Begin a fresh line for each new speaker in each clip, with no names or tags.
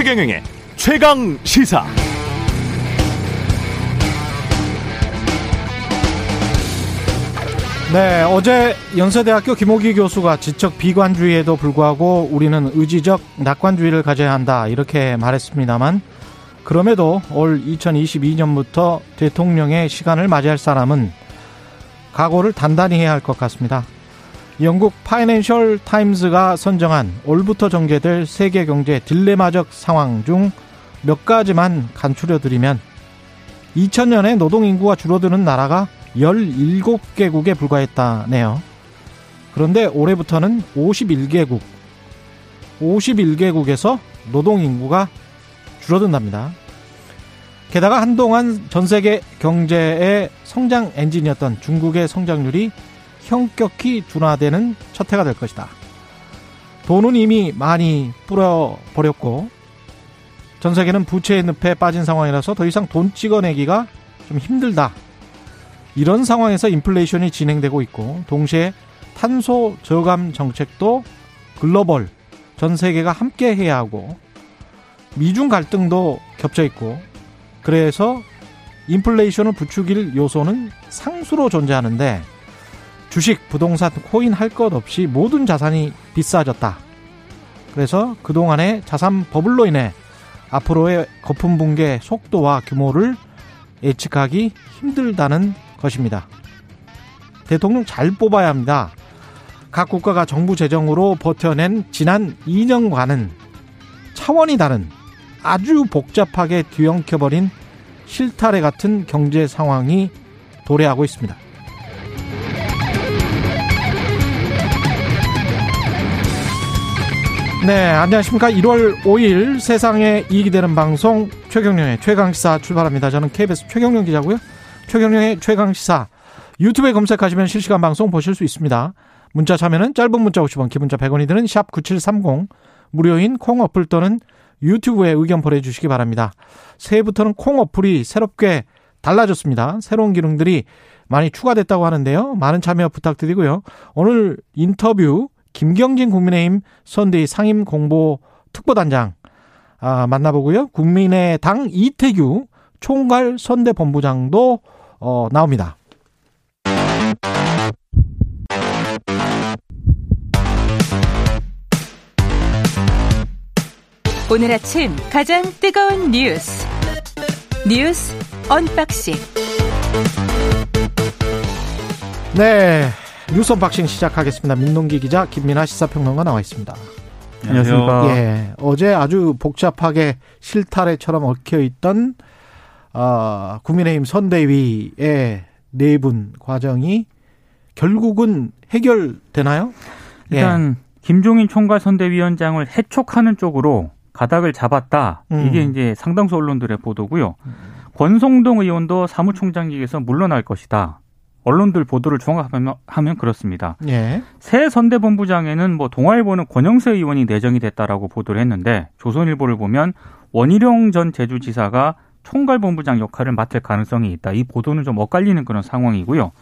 최경영의 최강 시사.
네, 어제 연세대학교 김호기 교수가 지적 비관주의에도 불구하고 우리는 의지적 낙관주의를 가져야 한다 이렇게 말했습니다만 그럼에도 올 2022년부터 대통령의 시간을 맞이할 사람은 각오를 단단히 해야 할 것 같습니다. 영국 파이낸셜 타임즈가 선정한 올부터 전개될 세계 경제 딜레마적 상황 중 몇 가지만 간추려 드리면 2000년에 노동 인구가 줄어드는 나라가 17개국에 불과했다네요. 그런데 올해부터는 51개국, 51개국에서 노동 인구가 줄어든답니다. 게다가 한동안 전 세계 경제의 성장 엔진이었던 중국의 성장률이 형격히 둔화되는 첫 해가 될 것이다. 돈은 이미 많이 뿌려버렸고 전 세계는 부채의 늪에 빠진 상황이라서 더 이상 돈 찍어내기가 좀 힘들다. 이런 상황에서 인플레이션이 진행되고 있고 동시에 탄소 저감 정책도 글로벌 전 세계가 함께 해야 하고 미중 갈등도 겹쳐 있고 그래서 인플레이션을 부추길 요소는 상수로 존재하는데 주식, 부동산, 코인 할 것 없이 모든 자산이 비싸졌다. 그래서 그동안의 자산 버블로 인해 앞으로의 거품 붕괴 속도와 규모를 예측하기 힘들다는 것입니다. 대통령 잘 뽑아야 합니다. 각 국가가 정부 재정으로 버텨낸 지난 2년간은 차원이 다른 아주 복잡하게 뒤엉켜버린 실타래 같은 경제 상황이 도래하고 있습니다. 네, 안녕하십니까. 1월 5일 세상에 이익이 되는 방송 최경령의 최강시사 출발합니다. 저는 KBS 최경령 기자고요. 최경령의 최강시사 유튜브에 검색하시면 실시간 방송 보실 수 있습니다. 문자 참여는 짧은 문자 50원, 기본자 100원이 드는 샵 9730, 무료인 콩 어플 또는 유튜브에 의견 보내주시기 바랍니다. 새해부터는 콩 어플이 새롭게 달라졌습니다. 새로운 기능들이 많이 추가됐다고 하는데요. 많은 참여 부탁드리고요. 오늘 인터뷰 김경진 국민의힘 선대위 상임 공보 특보단장 아, 만나보고요. 국민의당 이태규 총괄 선대 본부장도 어, 나옵니다.
오늘 아침 가장 뜨거운 뉴스 뉴스 언박싱
네 뉴스 언박싱 시작하겠습니다. 민동기 기자 김민아 시사평론가 나와 있습니다.
안녕하십니까.
예, 어제 아주 복잡하게 실타래처럼 얽혀 있던 어, 국민의힘 선대위의 내분 과정이 결국은 해결되나요?
일단 예. 김종인 총괄 선대위원장을 해촉하는 쪽으로 가닥을 잡았다. 음. 이게 이제 상당수 언론들의 보도고요. 권성동 의원도 사무총장직에서 물러날 것이다. 언론들 보도를 종합하면 하면 그렇습니다. 예. 새 선대본부장에는 뭐 동아일보는 권영세 의원이 내정이 됐다라고 보도를 했는데 조선일보를 보면 원희룡 전 제주지사가 총괄본부장 역할을 맡을 가능성이 있다. 이 보도는 좀 엇갈리는 그런 상황이고요.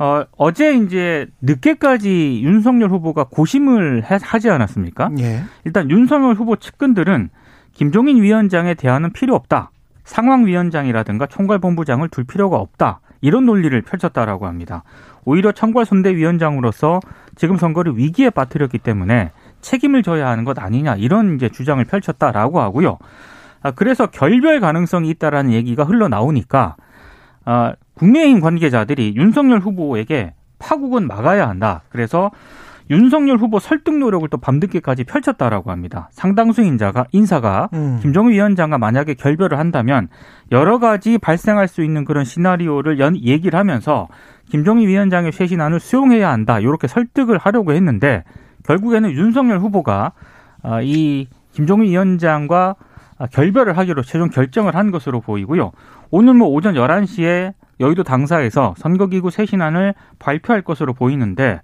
어, 어제 이제 늦게까지 윤석열 후보가 고심을 하지 않았습니까? 예. 일단 윤석열 후보 측근들은 김종인 위원장의 대안은 필요 없다. 상황위원장이라든가 총괄본부장을 둘 필요가 없다. 이런 논리를 펼쳤다라고 합니다. 오히려 총괄선대위원장으로서 지금 선거를 위기에 빠뜨렸기 때문에 책임을 져야 하는 것 아니냐 이런 이제 주장을 펼쳤다라고 하고요. 아, 그래서 결별 가능성이 있다라는 얘기가 흘러나오니까 아, 국민의힘 관계자들이 윤석열 후보에게 파국은 막아야 한다. 그래서 윤석열 후보 설득 노력을 또 밤늦게까지 펼쳤다라고 합니다. 상당수 인자가 인사가 음. 김정은 위원장과 만약에 결별을 한다면 여러 가지 발생할 수 있는 그런 시나리오를 연 얘기를 하면서 김정희 위원장의 쇄신안을 수용해야 한다. 이렇게 설득을 하려고 했는데 결국에는 윤석열 후보가 아, 이 김종인 위원장과 결별을 하기로 최종 결정을 한 것으로 보이고요. 오늘 뭐 오전 11시에 여의도 당사에서 선거기구 쇄신안을 발표할 것으로 보이는데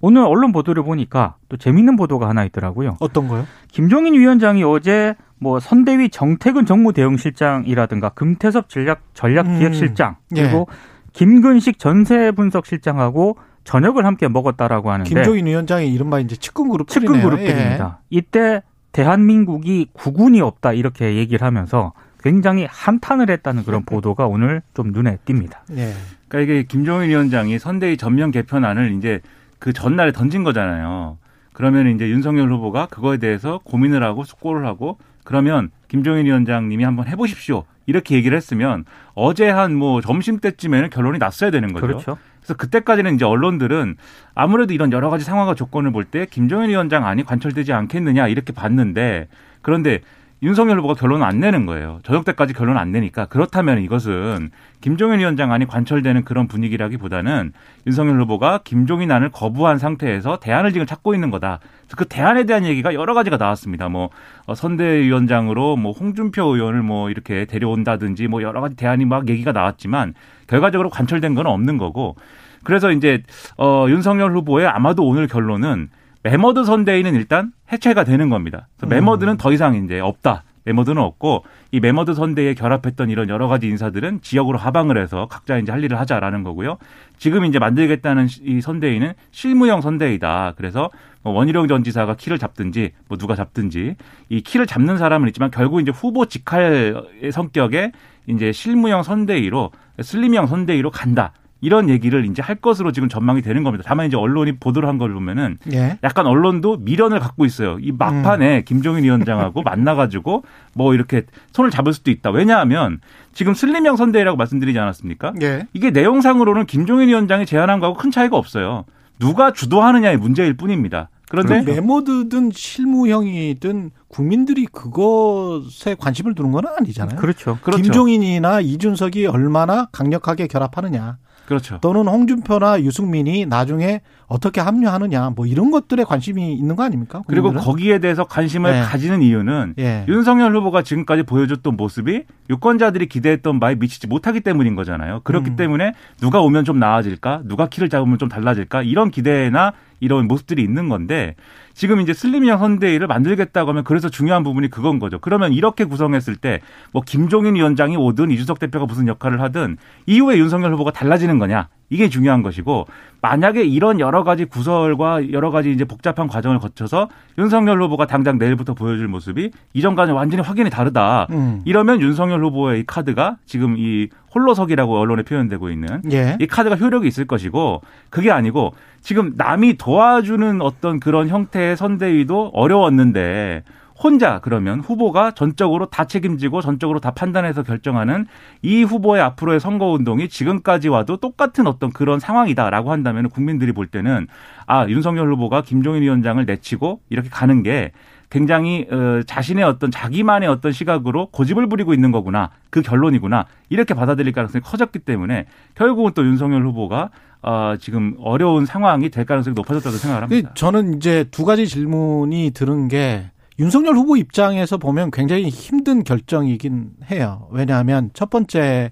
오늘 언론 보도를 보니까 또 재밌는 보도가 하나 있더라고요.
어떤 거요?
김종인 위원장이 어제 뭐 선대위 정태근 정무대응실장이라든가 금태섭 전략 전략기획실장 음, 예. 그리고 김근식 전세 분석 실장하고 저녁을 함께 먹었다라고 하는데
김종인 위원장이 이른바 이제 측근 그룹
측근 그룹들입니다. 예. 이때 대한민국이 국군이 없다 이렇게 얘기를 하면서 굉장히 한탄을 했다는 그런 보도가 오늘 좀 눈에 띕니다.
네. 그러니까 이게 김종인 위원장이 선대위 전면 개편안을 이제 그 전날에 던진 거잖아요. 그러면 이제 윤석열 후보가 그거에 대해서 고민을 하고 숙고를 하고 그러면 김종인 위원장님이 한번 해보십시오. 이렇게 얘기를 했으면 어제 한 뭐 점심 때쯤에는 결론이 났어야 되는 거죠.
그렇죠.
그래서 그때까지는 이제 언론들은 아무래도 이런 여러 가지 상황과 조건을 볼 때 김종인 위원장 안이 관철되지 않겠느냐 이렇게 봤는데 그런데 윤석열 후보가 결론을 안 내는 거예요. 저녁 때까지 결론 안 내니까 그렇다면 이것은 김종인 위원장 안이 관철되는 그런 분위기라기보다는 윤석열 후보가 김종인 안을 거부한 상태에서 대안을 지금 찾고 있는 거다. 그 대안에 대한 얘기가 여러 가지가 나왔습니다. 뭐 어, 선대위원장으로 뭐 홍준표 의원을 뭐 이렇게 데려온다든지 뭐 여러 가지 대안이 막 얘기가 나왔지만 결과적으로 관철된 건 없는 거고 그래서 이제 어 윤석열 후보의 아마도 오늘 결론은 매머드 선대위는 일단 해체가 되는 겁니다. 그래서 매머드는 더 이상 이제 없다. 매머드는 없고 이 매머드 선대에 결합했던 이런 여러 가지 인사들은 지역으로 하방을 해서 각자 이제 할 일을 하자라는 거고요. 지금 이제 만들겠다는 이 선대위는 실무형 선대위다. 그래서 뭐 원희룡 전 지사가 키를 잡든지 뭐 누가 잡든지 이 키를 잡는 사람은 있지만 결국 이제 후보 직할의 성격의 이제 실무형 선대위로 슬림형 선대위로 간다. 이런 얘기를 이제 할 것으로 지금 전망이 되는 겁니다. 다만 이제 언론이 보도를 한 걸 보면은 예. 약간 언론도 미련을 갖고 있어요. 이 막판에 음. 김종인 위원장하고 만나가지고 뭐 이렇게 손을 잡을 수도 있다. 왜냐하면 지금 슬림형 선대위라고 말씀드리지 않았습니까? 예. 이게 내용상으로는 김종인 위원장이 제안한 거하고 큰 차이가 없어요. 누가 주도하느냐의 문제일 뿐입니다. 그런데
메모드든 실무형이든 국민들이 그것에 관심을 두는 건 아니잖아요.
그렇죠.
그렇죠. 김종인이나 이준석이 얼마나 강력하게 결합하느냐.
그렇죠.
또는 홍준표나 유승민이 나중에 어떻게 합류하느냐 뭐 이런 것들에 관심이 있는 거 아닙니까?
국민들은? 그리고 거기에 대해서 관심을 네. 가지는 이유는 네. 윤석열 후보가 지금까지 보여줬던 모습이 유권자들이 기대했던 바에 미치지 못하기 때문인 거잖아요. 그렇기 음. 때문에 누가 오면 좀 나아질까? 누가 키를 잡으면 좀 달라질까? 이런 기대나 이런 모습들이 있는 건데 지금 이제 슬림형 선대위를 만들겠다고 하면 그래서 중요한 부분이 그건 거죠. 그러면 이렇게 구성했을 때 뭐 김종인 위원장이 오든 이준석 대표가 무슨 역할을 하든 이후에 윤석열 후보가 달라지는 거냐 이게 중요한 것이고 만약에 이런 여러 가지 구설과 여러 가지 이제 복잡한 과정을 거쳐서 윤석열 후보가 당장 내일부터 보여줄 모습이 이전과는 완전히 확연히 다르다. 음. 이러면 윤석열 후보의 이 카드가 지금 이 홀로석이라고 언론에 표현되고 있는 예. 이 카드가 효력이 있을 것이고 그게 아니고 지금 남이 도와주는 어떤 그런 형태의 선대위도 어려웠는데 혼자 그러면 후보가 전적으로 다 책임지고 전적으로 다 판단해서 결정하는 이 후보의 앞으로의 선거 운동이 지금까지 와도 똑같은 어떤 그런 상황이다라고 한다면 국민들이 볼 때는 아 윤석열 후보가 김종인 위원장을 내치고 이렇게 가는 게 굉장히 어, 자신의 어떤 자기만의 어떤 시각으로 고집을 부리고 있는 거구나 그 결론이구나 이렇게 받아들일 가능성이 커졌기 때문에 결국은 또 윤석열 후보가 어, 지금 어려운 상황이 될 가능성이 높아졌다고 생각을 합니다.
저는 이제 두 가지 질문이 들은 게 윤석열 후보 입장에서 보면 굉장히 힘든 결정이긴 해요. 왜냐하면 첫 번째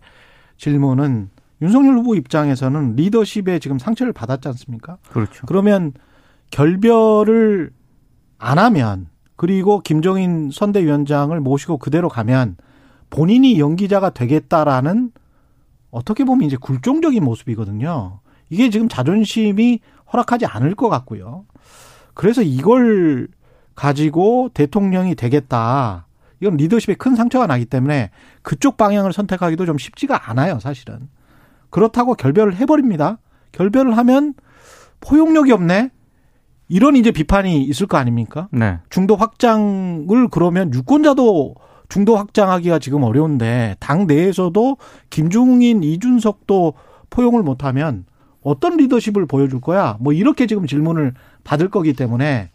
질문은 윤석열 후보 입장에서는 리더십에 지금 상처를 받았지 않습니까?
그렇죠.
그러면 결별을 안 하면 그리고 김종인 선대위원장을 모시고 그대로 가면 본인이 연기자가 되겠다라는 어떻게 보면 이제 굴종적인 모습이거든요. 이게 지금 자존심이 허락하지 않을 것 같고요. 그래서 이걸 가지고 대통령이 되겠다. 이건 리더십에 큰 상처가 나기 때문에 그쪽 방향을 선택하기도 좀 쉽지가 않아요, 사실은. 그렇다고 결별을 해버립니다. 결별을 하면 포용력이 없네? 이런 이제 비판이 있을 거 아닙니까?
네.
중도 확장을 그러면 유권자도 중도 확장하기가 지금 어려운데 당 내에서도 김중인, 이준석도 포용을 못하면 어떤 리더십을 보여줄 거야? 뭐 이렇게 지금 질문을 받을 거기 때문에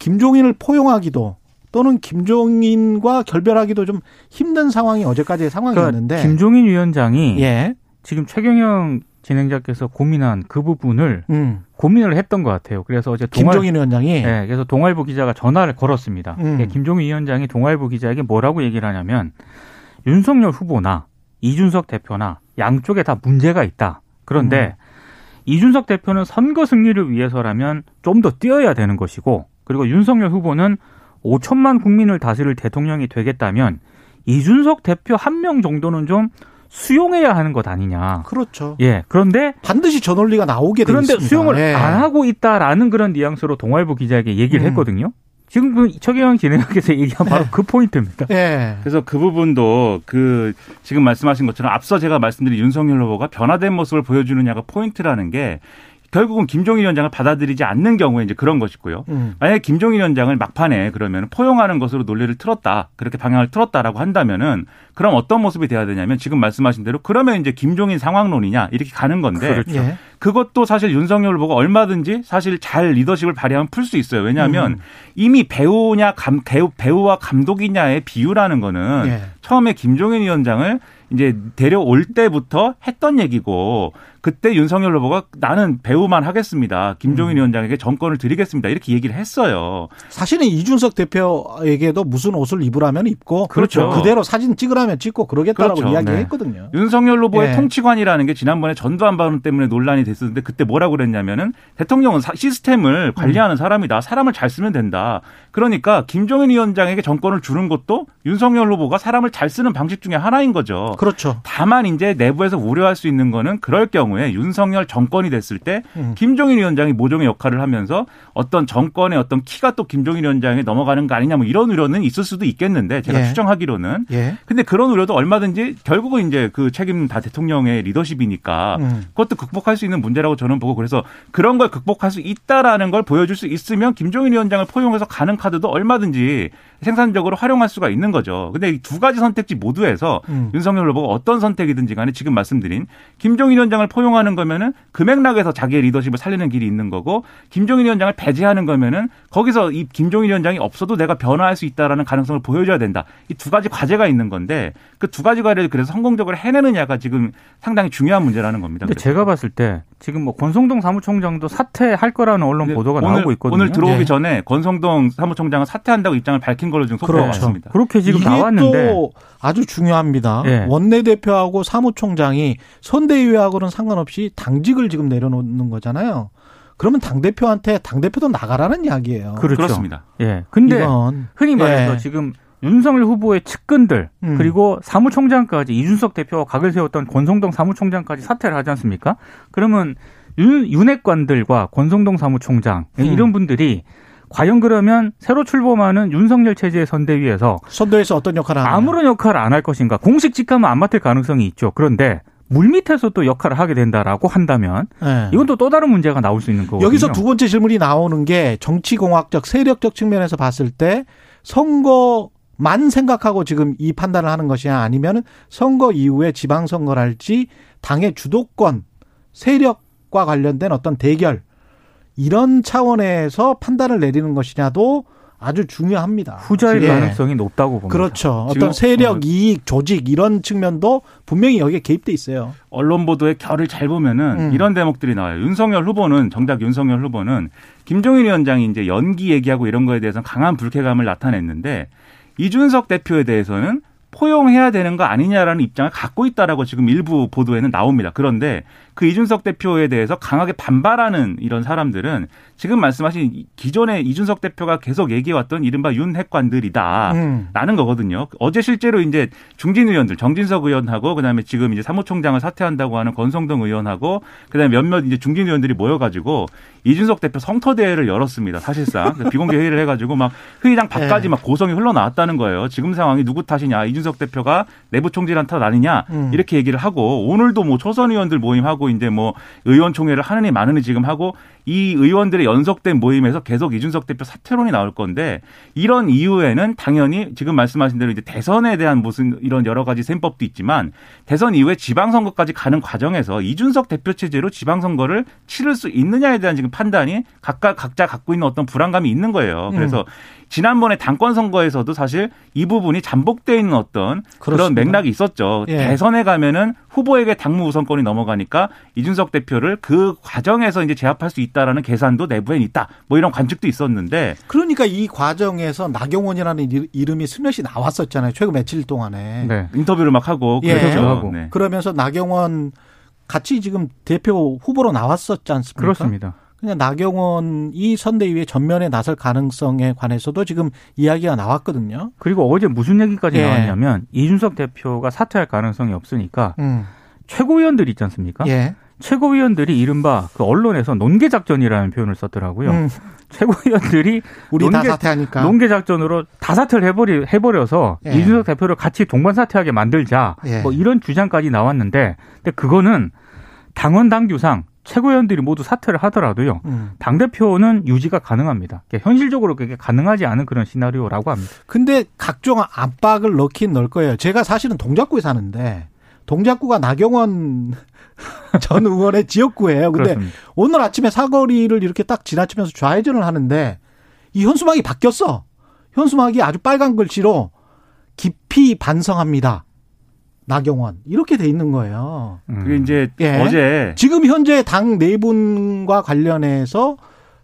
김종인을 포용하기도 또는 김종인과 결별하기도 좀 힘든 상황이 어제까지의 상황이었는데
그러니까 김종인 위원장이 예. 지금 최경영 진행자께서 고민한 그 부분을 음. 고민을 했던 것 같아요. 그래서 어제
동아, 김종인 위원장이
네, 그래서 동아일보 기자가 전화를 걸었습니다. 음. 네, 김종인 위원장이 동아일보 기자에게 뭐라고 얘기를 하냐면 윤석열 후보나 이준석 대표나 양쪽에 다 문제가 있다. 그런데 음. 이준석 대표는 선거 승리를 위해서라면 좀 더 뛰어야 되는 것이고 그리고 윤석열 후보는 5천만 국민을 다스릴 대통령이 되겠다면 이준석 대표 한 명 정도는 좀 수용해야 하는 것 아니냐.
그렇죠.
예. 그런데
반드시 저 논리가 나오게
그런데 수용을 예. 안 하고 있다라는 그런 뉘앙스로 동아일보 기자에게 얘기를 음. 했거든요. 지금 그 최경영 진행자께서 얘기한 바로 그 포인트입니다.
예.
그래서 그 부분도 그 지금 말씀하신 것처럼 앞서 제가 말씀드린 윤석열 후보가 변화된 모습을 보여주느냐가 포인트라는 게 결국은 김종인 위원장을 받아들이지 않는 경우에 이제 그런 것이고요.
음.
만약에 김종인 위원장을 막판에 그러면 포용하는 것으로 논리를 틀었다. 그렇게 방향을 틀었다라고 한다면은 그럼 어떤 모습이 돼야 되냐면 지금 말씀하신 대로 그러면 이제 김종인 상황론이냐 이렇게 가는 건데
그렇죠.
예.
그것도 사실 윤석열 후보가 얼마든지 사실 잘 리더십을 발휘하면 풀 수 있어요. 왜냐하면
음.
이미 배우냐 감, 배우, 배우 와 감독이냐의 비유라는 거는
예.
처음에 김종인 위원장을 이제 데려올 때부터 했던 얘기고 그때 윤석열 후보가 나는 배우만 하겠습니다. 김종인
음.
위원장에게 정권을 드리겠습니다. 이렇게 얘기를 했어요.
사실은 이준석 대표에게도 무슨 옷을 입으라면 입고
그렇죠.
그대로 사진 찍으라면 찍고 그러겠다라고
그렇죠.
이야기했거든요.
윤석열 후보의
예.
통치관이라는 게 지난번에 전두환 발언 때문에 논란이 됐었는데 그때 뭐라고 그랬냐면은 대통령은 사- 시스템을 관리하는 사람이다. 사람을 잘 쓰면 된다. 그러니까 김종인 위원장에게 정권을 주는 것도 윤석열 후보가 사람을 잘 쓰는 방식 중에 하나인 거죠.
그렇죠.
다만 이제 내부에서 우려할 수 있는 거는 그럴 경우 에 윤석열 정권이 됐을 때
음.
김종인 위원장이 모종의 역할을 하면서 어떤 정권의 어떤 키가 또 김종인 위원장에 넘어가는 거 아니냐 뭐 이런 우려는 있을 수도 있겠는데 제가
예.
추정하기로는
예.
근데 그런 우려도 얼마든지 결국은 이제 그 책임 다 대통령의 리더십이니까
음.
그것도 극복할 수 있는 문제라고 저는 보고 그래서 그런 걸 극복할 수 있다라는 걸 보여줄 수 있으면 김종인 위원장을 포용해서 가는 카드도 얼마든지 생산적으로 활용할 수가 있는 거죠. 근데 이 두 가지 선택지 모두에서
음.
윤석열 후보가 어떤 선택이든지 간에 지금 말씀드린 김종인 위원장을 포용하는 거면은 그 맥락에서 자기의 리더십을 살리는 길이 있는 거고 김종인 위원장을 배제하는 거면은 거기서 이 김종인 위원장이 없어도 내가 변화할 수 있다라는 가능성을 보여줘야 된다. 이 두 가지 과제가 있는 건데 그 두 가지 과제를 그래서 성공적으로 해내느냐가 지금 상당히 중요한 문제라는 겁니다.
근데
그래서.
제가 봤을 때 지금 뭐 권성동 사무총장도 사퇴할 거라는 언론 보도가
오늘,
나오고 있거든요.
오늘 들어오기
예.
전에 권성동 사무총장은 사퇴한다고 입장을 밝힌 걸로 지금 속보가
그렇죠.
왔습니다.
그렇게 지금
이게
나왔는데
또 아주 중요합니다.
예.
원내대표하고 사무총장이 선대위하고는 상관없이 당직을 지금 내려놓는 거잖아요. 그러면 당 대표한테 당 대표도 나가라는 이야기예요.
그렇죠.
그렇습니다.
예. 근데
이건
흔히 말해서
예.
지금 윤석열 후보의 측근들
음.
그리고 사무총장까지 이준석 대표와 각을 세웠던 권성동 사무총장까지 사퇴를 하지 않습니까? 그러면 윤, 윤핵관들과 권성동 사무총장
음.
이런 분들이 과연 그러면 새로 출범하는 윤석열 체제의 선대위에서
선대에서 어떤 역할을 하느냐.
아무런 역할을 안 할 것인가? 공식 직함은 안 맡을 가능성이 있죠. 그런데 물밑에서 또 역할을 하게 된다라고 한다면
예.
이건 또 또 다른 문제가 나올 수 있는 거거든요.
여기서 두 번째 질문이 나오는 게 정치공학적 세력적 측면에서 봤을 때 선거 만 생각하고 지금 이 판단을 하는 것이 냐 아니면 선거 이후에 지방선거를 할지 당의 주도권 세력과 관련된 어떤 대결 이런 차원에서 판단을 내리는 것이냐도 아주 중요합니다.
후자일
예.
가능성이 높다고 봅니다.
그렇죠. 어떤 세력,
어,
이익, 조직 이런 측면도 분명히 여기에 개입돼 있어요.
언론 보도의 결을 잘 보면은
음.
이런 대목들이 나와요. 윤석열 후보는 정작 윤석열 후보는 김종인 위원장이 이제 연기 얘기하고 이런 거에 대해서 강한 불쾌감을 나타냈는데 이준석 대표에 대해서는 포용해야 되는 거 아니냐라는 입장을 갖고 있다라고 지금 일부 보도에는 나옵니다. 그런데 그 이준석 대표에 대해서 강하게 반발하는 이런 사람들은 지금 말씀하신 이- 기존에 이준석 대표가 계속 얘기해왔던 이른바 윤핵관들이다.
음.
라는 거거든요. 어제 실제로 이제 중진 의원들, 정진석 의원하고 그다음에 지금 이제 사무총장을 사퇴한다고 하는 권성동 의원하고 그다음에 몇몇 이제 중진 의원들이 모여가지고 이준석 대표 성터 대회를 열었습니다. 사실상 비공개 회의를 해가지고 막 회의장 밖까지
네.
막 고성이 흘러나왔다는 거예요. 지금 상황이 누구 탓이냐, 이준석 대표가 내부 총질한 탓 아니냐
음.
이렇게 얘기를 하고 오늘도 뭐 초선 의원들 모임하고 이제 뭐 의원총회를 하느니 마느니 지금 하고 이 의원들의 연속된 모임에서 계속 이준석 대표 사퇴론이 나올 건데 이런 이유에는 당연히 지금 말씀하신 대로 이제 대선에 대한 무슨 이런 여러 가지 셈법도 있지만 대선 이후에 지방선거까지 가는 과정에서 이준석 대표 체제로 지방선거를 치를 수 있느냐에 대한 지금 판단이 각각 각자 갖고 있는 어떤 불안감이 있는 거예요. 그래서 지난번에 당권 선거에서도 사실 이 부분이 잠복돼 있는 어떤 그런
그렇습니다.
맥락이 있었죠.
예.
대선에 가면은 후보에게 당무 우선권이 넘어가니까 이준석 대표를 그 과정에서 이제 제압할 수 있다 라는 계산도 내부엔 있다. 뭐 이런 관측도 있었는데
그러니까 이 과정에서 나경원이라는 이- 이름이 스며시 나왔었잖아요. 최근 며칠 동안에.
네.
인터뷰를 막 하고
예.
그랬죠.
하고.
네.
그러면서 나경원 같이 지금 대표 후보로 나왔었지 않습니까?
그렇습니다.
그냥 나경원이 선대위에 전면에 나설 가능성에 관해서도 지금 이야기가 나왔거든요.
그리고 어제 무슨 얘기까지
예.
나왔냐면 이준석 대표가 사퇴할 가능성이 없으니까
음.
최고위원들 있지 않습니까?
예.
최고위원들이 이른바 그 언론에서 논개 작전이라는 표현을 썼더라고요.
음,
최고위원들이
우리 다
논개-
사퇴하니까.
논개 작전으로 다 사퇴를 해버리 해버려서
예.
이준석 대표를 같이 동반 사퇴하게 만들자.
예.
뭐 이런 주장까지 나왔는데, 근데 그거는 당원 당규상 최고위원들이 모두 사퇴를 하더라도요.
음.
당 대표는 유지가 가능합니다. 그게 현실적으로 그게 가능하지 않은 그런 시나리오라고 합니다.
근데 각종 압박을 넣긴 넣을 거예요. 제가 사실은 동작구에 사는데 동작구가 나경원 전 의원의 지역구예요. 근데
그렇습니다.
오늘 아침에 사거리를 이렇게 딱 지나치면서 좌회전을 하는데 이 현수막이 바뀌었어. 현수막이 아주 빨간 글씨로 깊이 반성합니다. 나경원 이렇게 돼 있는 거예요.
음.
그게 이제
예.
어제
지금 현재 당 내분과 관련해서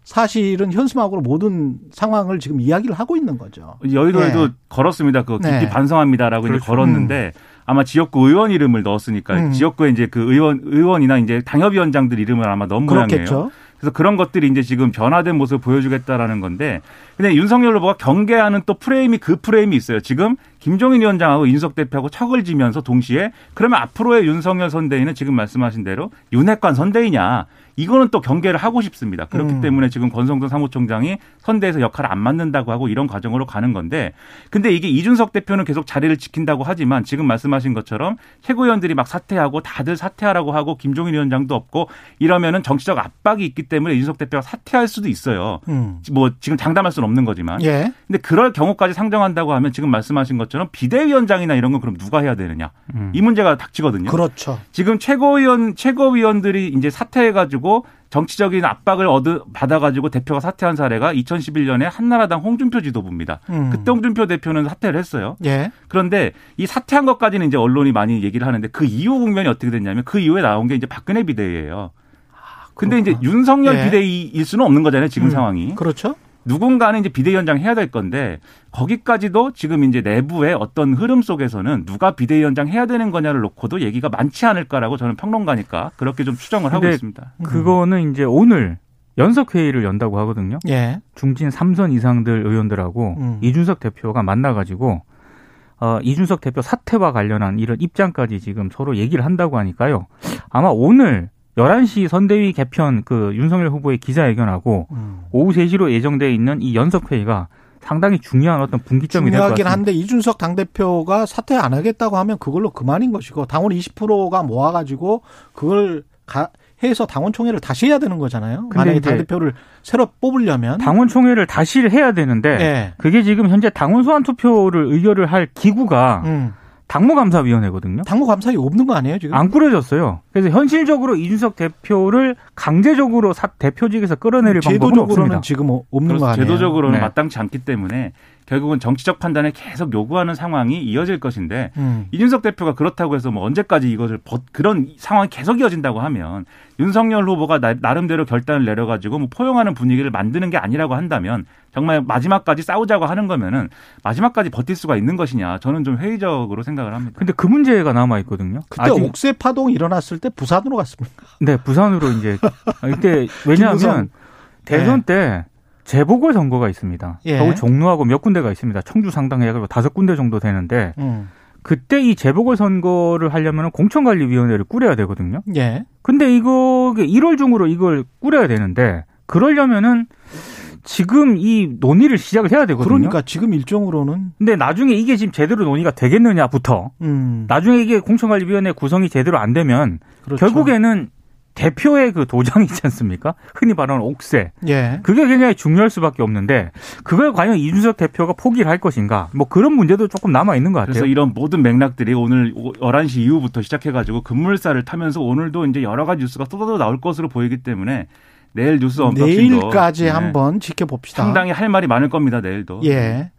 사실은 현수막으로 모든 상황을 지금 이야기를 하고 있는 거죠.
여의도에도
예.
걸었습니다. 그 깊이
네.
반성합니다라고 이제
그렇죠.
걸었는데 아마 지역구 의원 이름을 넣었으니까
음.
지역구에 이제 그 의원 의원이나 이제 당협위원장들 이름을 아마 넣은 모양이에요.
그렇겠죠.
그래서 그런 것들이 이제 지금 변화된 모습을 보여주겠다라는 건데 근데 윤석열 후보가 경계하는 또 프레임이 그 프레임이 있어요. 지금 김종인 위원장하고 윤석 대표하고 척을 지면서 동시에 그러면 앞으로의 윤석열 선대위는 지금 말씀하신 대로 윤핵관 선대위냐 이거는 또 경계를 하고 싶습니다. 그렇기
음.
때문에 지금 권성동 사무총장이 선대에서 역할을 안 맡는다고 하고 이런 과정으로 가는 건데 근데 이게 이준석 대표는 계속 자리를 지킨다고 하지만 지금 말씀하신 것처럼 최고위원들이 막 사퇴하고 다들 사퇴하라고 하고 김종인 위원장도 없고 이러면은 정치적 압박이 있기 때문에 이준석 대표가 사퇴할 수도 있어요.
음.
뭐 지금 장담할 수는 없는 거지만.
예.
근데 그럴 경우까지 상정한다고 하면 지금 말씀하신 것처럼 비대위원장이나 이런 건 그럼 누가 해야 되느냐.
음.
이 문제가 닥치거든요.
그렇죠.
지금 최고위원 최고위원들이 이제 사퇴해가지고 정치적인 압박을 얻어 받아가지고 대표가 사퇴한 사례가 2011년에 한나라당 홍준표 지도부입니다.
음.
그때 홍준표 대표는 사퇴를 했어요.
예.
그런데 이 사퇴한 것까지는 이제 언론이 많이 얘기를 하는데 그 이후 국면이 어떻게 됐냐면 그 이후에 나온 게 이제 박근혜 비대위예요. 근데 이제
그렇구나.
윤석열
예.
비대위일 수는 없는 거잖아요. 지금
음.
상황이.
그렇죠.
누군가는 이제 비대위원장 해야 될 건데 거기까지도 지금 이제 내부의 어떤 흐름 속에서는 누가 비대위원장 해야 되는 거냐를 놓고도 얘기가 많지 않을까라고 저는 평론가니까 그렇게 좀 추정을 하고 있습니다.
그거는 이제 오늘 연석 회의를 연다고 하거든요.
예.
중진 3선 이상들 의원들하고
음.
이준석 대표가 만나가지고 어, 이준석 대표 사퇴와 관련한 이런 입장까지 지금 서로 얘기를 한다고 하니까요. 아마 오늘 11시 선대위 개편 그 윤석열 후보의 기자회견하고
음.
오후 3시로 예정돼 있는 이 연석 회의가 상당히 중요한 어떤 분기점이 될것
중요하긴
같습니다.
한데 이준석 당대표가 사퇴 안 하겠다고 하면 그걸로 그만인 것이고 당원 20%가 모아가지고 그걸 가, 해서 당원 총회를 다시 해야 되는 거잖아요. 만약에 당대표를 새로 뽑으려면
당원 총회를 다시 해야 되는데
예.
그게 지금 현재 당원 소환 투표를 의결을 할 기구가
음.
당무감사위원회거든요.
당무 감사이 없는 거 아니에요 지금?
안 꾸려졌어요. 그래서 현실적으로 이준석 대표를 강제적으로 사- 대표직에서 끌어내릴 방법은
제도적으로는
없습니다.
지금 없는 거 아니에요?
제도적으로는
네.
마땅치 않기 때문에 결국은 정치적 판단을 계속 요구하는 상황이 이어질 것인데
음.
이준석 대표가 그렇다고 해서 뭐 언제까지 이것을 버- 그런 상황이 계속 이어진다고 하면 윤석열 후보가 나, 나름대로 결단을 내려가지고 뭐 포용하는 분위기를 만드는 게 아니라고 한다면 정말 마지막까지 싸우자고 하는 거면은 마지막까지 버틸 수가 있는 것이냐 저는 좀 회의적으로 생각을 합니다.
근데 그 문제가 남아 있거든요.
그때 옥새 파동 일어났을 때 부산으로 갔습니다.
네 부산으로 이제 이때 왜냐하면
김무성.
대선 때 재보궐 선거가 있습니다.
예.
서울 종로하고 몇 군데가 있습니다. 청주 상당해가지고 다섯 군데 정도 되는데
음.
그때 이 재보궐 선거를 하려면 공천관리위원회를 꾸려야 되거든요.
예.
근데 이거 1월 중으로 이걸 꾸려야 되는데 그러려면은 지금 이 논의를 시작을 해야 되거든요.
그러니까 지금 일정으로는
근데 나중에 이게 지금 제대로 논의가 되겠느냐부터
음.
나중에 이게 공천관리위원회 구성이 제대로 안 되면
그렇죠.
결국에는 대표의 그 도장이 있지 않습니까? 흔히 말하는 옥새.
예.
그게 굉장히 중요할 수밖에 없는데 그걸 과연 이준석 대표가 포기를 할 것인가? 뭐 그런 문제도 조금 남아 있는 것
그래서
같아요.
이런 모든 맥락들이 오늘 11시 이후부터 시작해가지고 급물살을 타면서 오늘도 이제 여러 가지 뉴스가 쏟아져 나올 것으로 보이기 때문에 내일 뉴스 언박싱도
내일까지
네,
한번 지켜봅시다.
상당히 할 말이 많을 겁니다. 내일도.
예.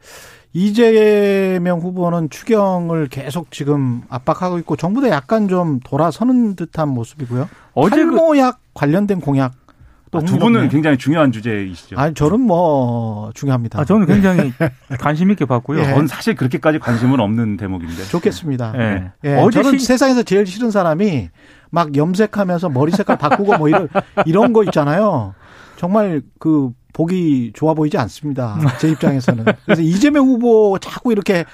이재명 후보는 추경을 계속 지금 압박하고 있고 정부도 약간 좀 돌아서는 듯한 모습이고요.
어제 그
탈모약 관련된 공약 또
아, 두 분은 굉장히 중요한 주제이시죠.
아니 저는 뭐 중요합니다.
아, 저는 굉장히 관심 있게 봤고요.
예.
전 사실 그렇게까지 관심은 없는 대목인데.
좋겠습니다.
예.
예,
어제
저는
시-
세상에서 제일 싫은 사람이 막 염색하면서 머리 색깔 바꾸고 뭐 이런 이런 거 있잖아요. 정말 그 보기 좋아 보이지 않습니다. 제 입장에서는. 그래서 이재명 후보 자꾸 이렇게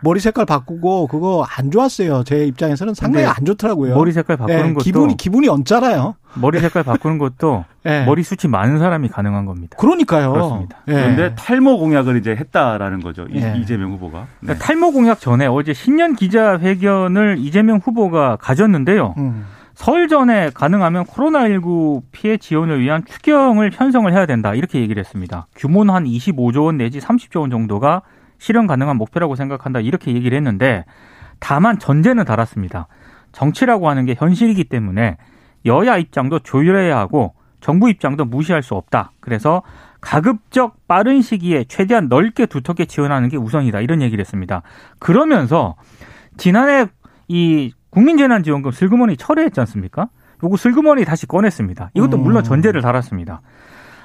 머리 색깔 바꾸고 그거 안 좋았어요. 제 입장에서는 상당히 안 좋더라고요.
머리 색깔 바꾸는
예,
것도
기분이 기분이 언짢아요.
머리 색깔 바꾸는 것도
예.
머리 숱이 많은 사람이 가능한 겁니다.
그러니까요.
그렇습니다.
예.
그런데 탈모 공약을 이제 했다라는 거죠. 이-
예.
이재명 후보가. 네.
그러니까 탈모 공약 전에 어제 신년 기자회견을 이재명 후보가 가졌는데요.
음.
설 전에 가능하면 코로나19 피해 지원을 위한 추경을 편성을 해야 된다. 이렇게 얘기를 했습니다. 규모는 한 25조 원 내지 30조 원 정도가 실현 가능한 목표라고 생각한다. 이렇게 얘기를 했는데 다만 전제는 달았습니다. 정치라고 하는 게 현실이기 때문에 여야 입장도 조율해야 하고 정부 입장도 무시할 수 없다. 그래서 가급적 빠른 시기에 최대한 넓게 두텁게 지원하는 게 우선이다. 이런 얘기를 했습니다. 그러면서 지난해 이 국민재난지원금 슬그머니 철회했지 않습니까? 요거 슬그머니 다시 꺼냈습니다. 이것도 물론
음.
전제를 달았습니다.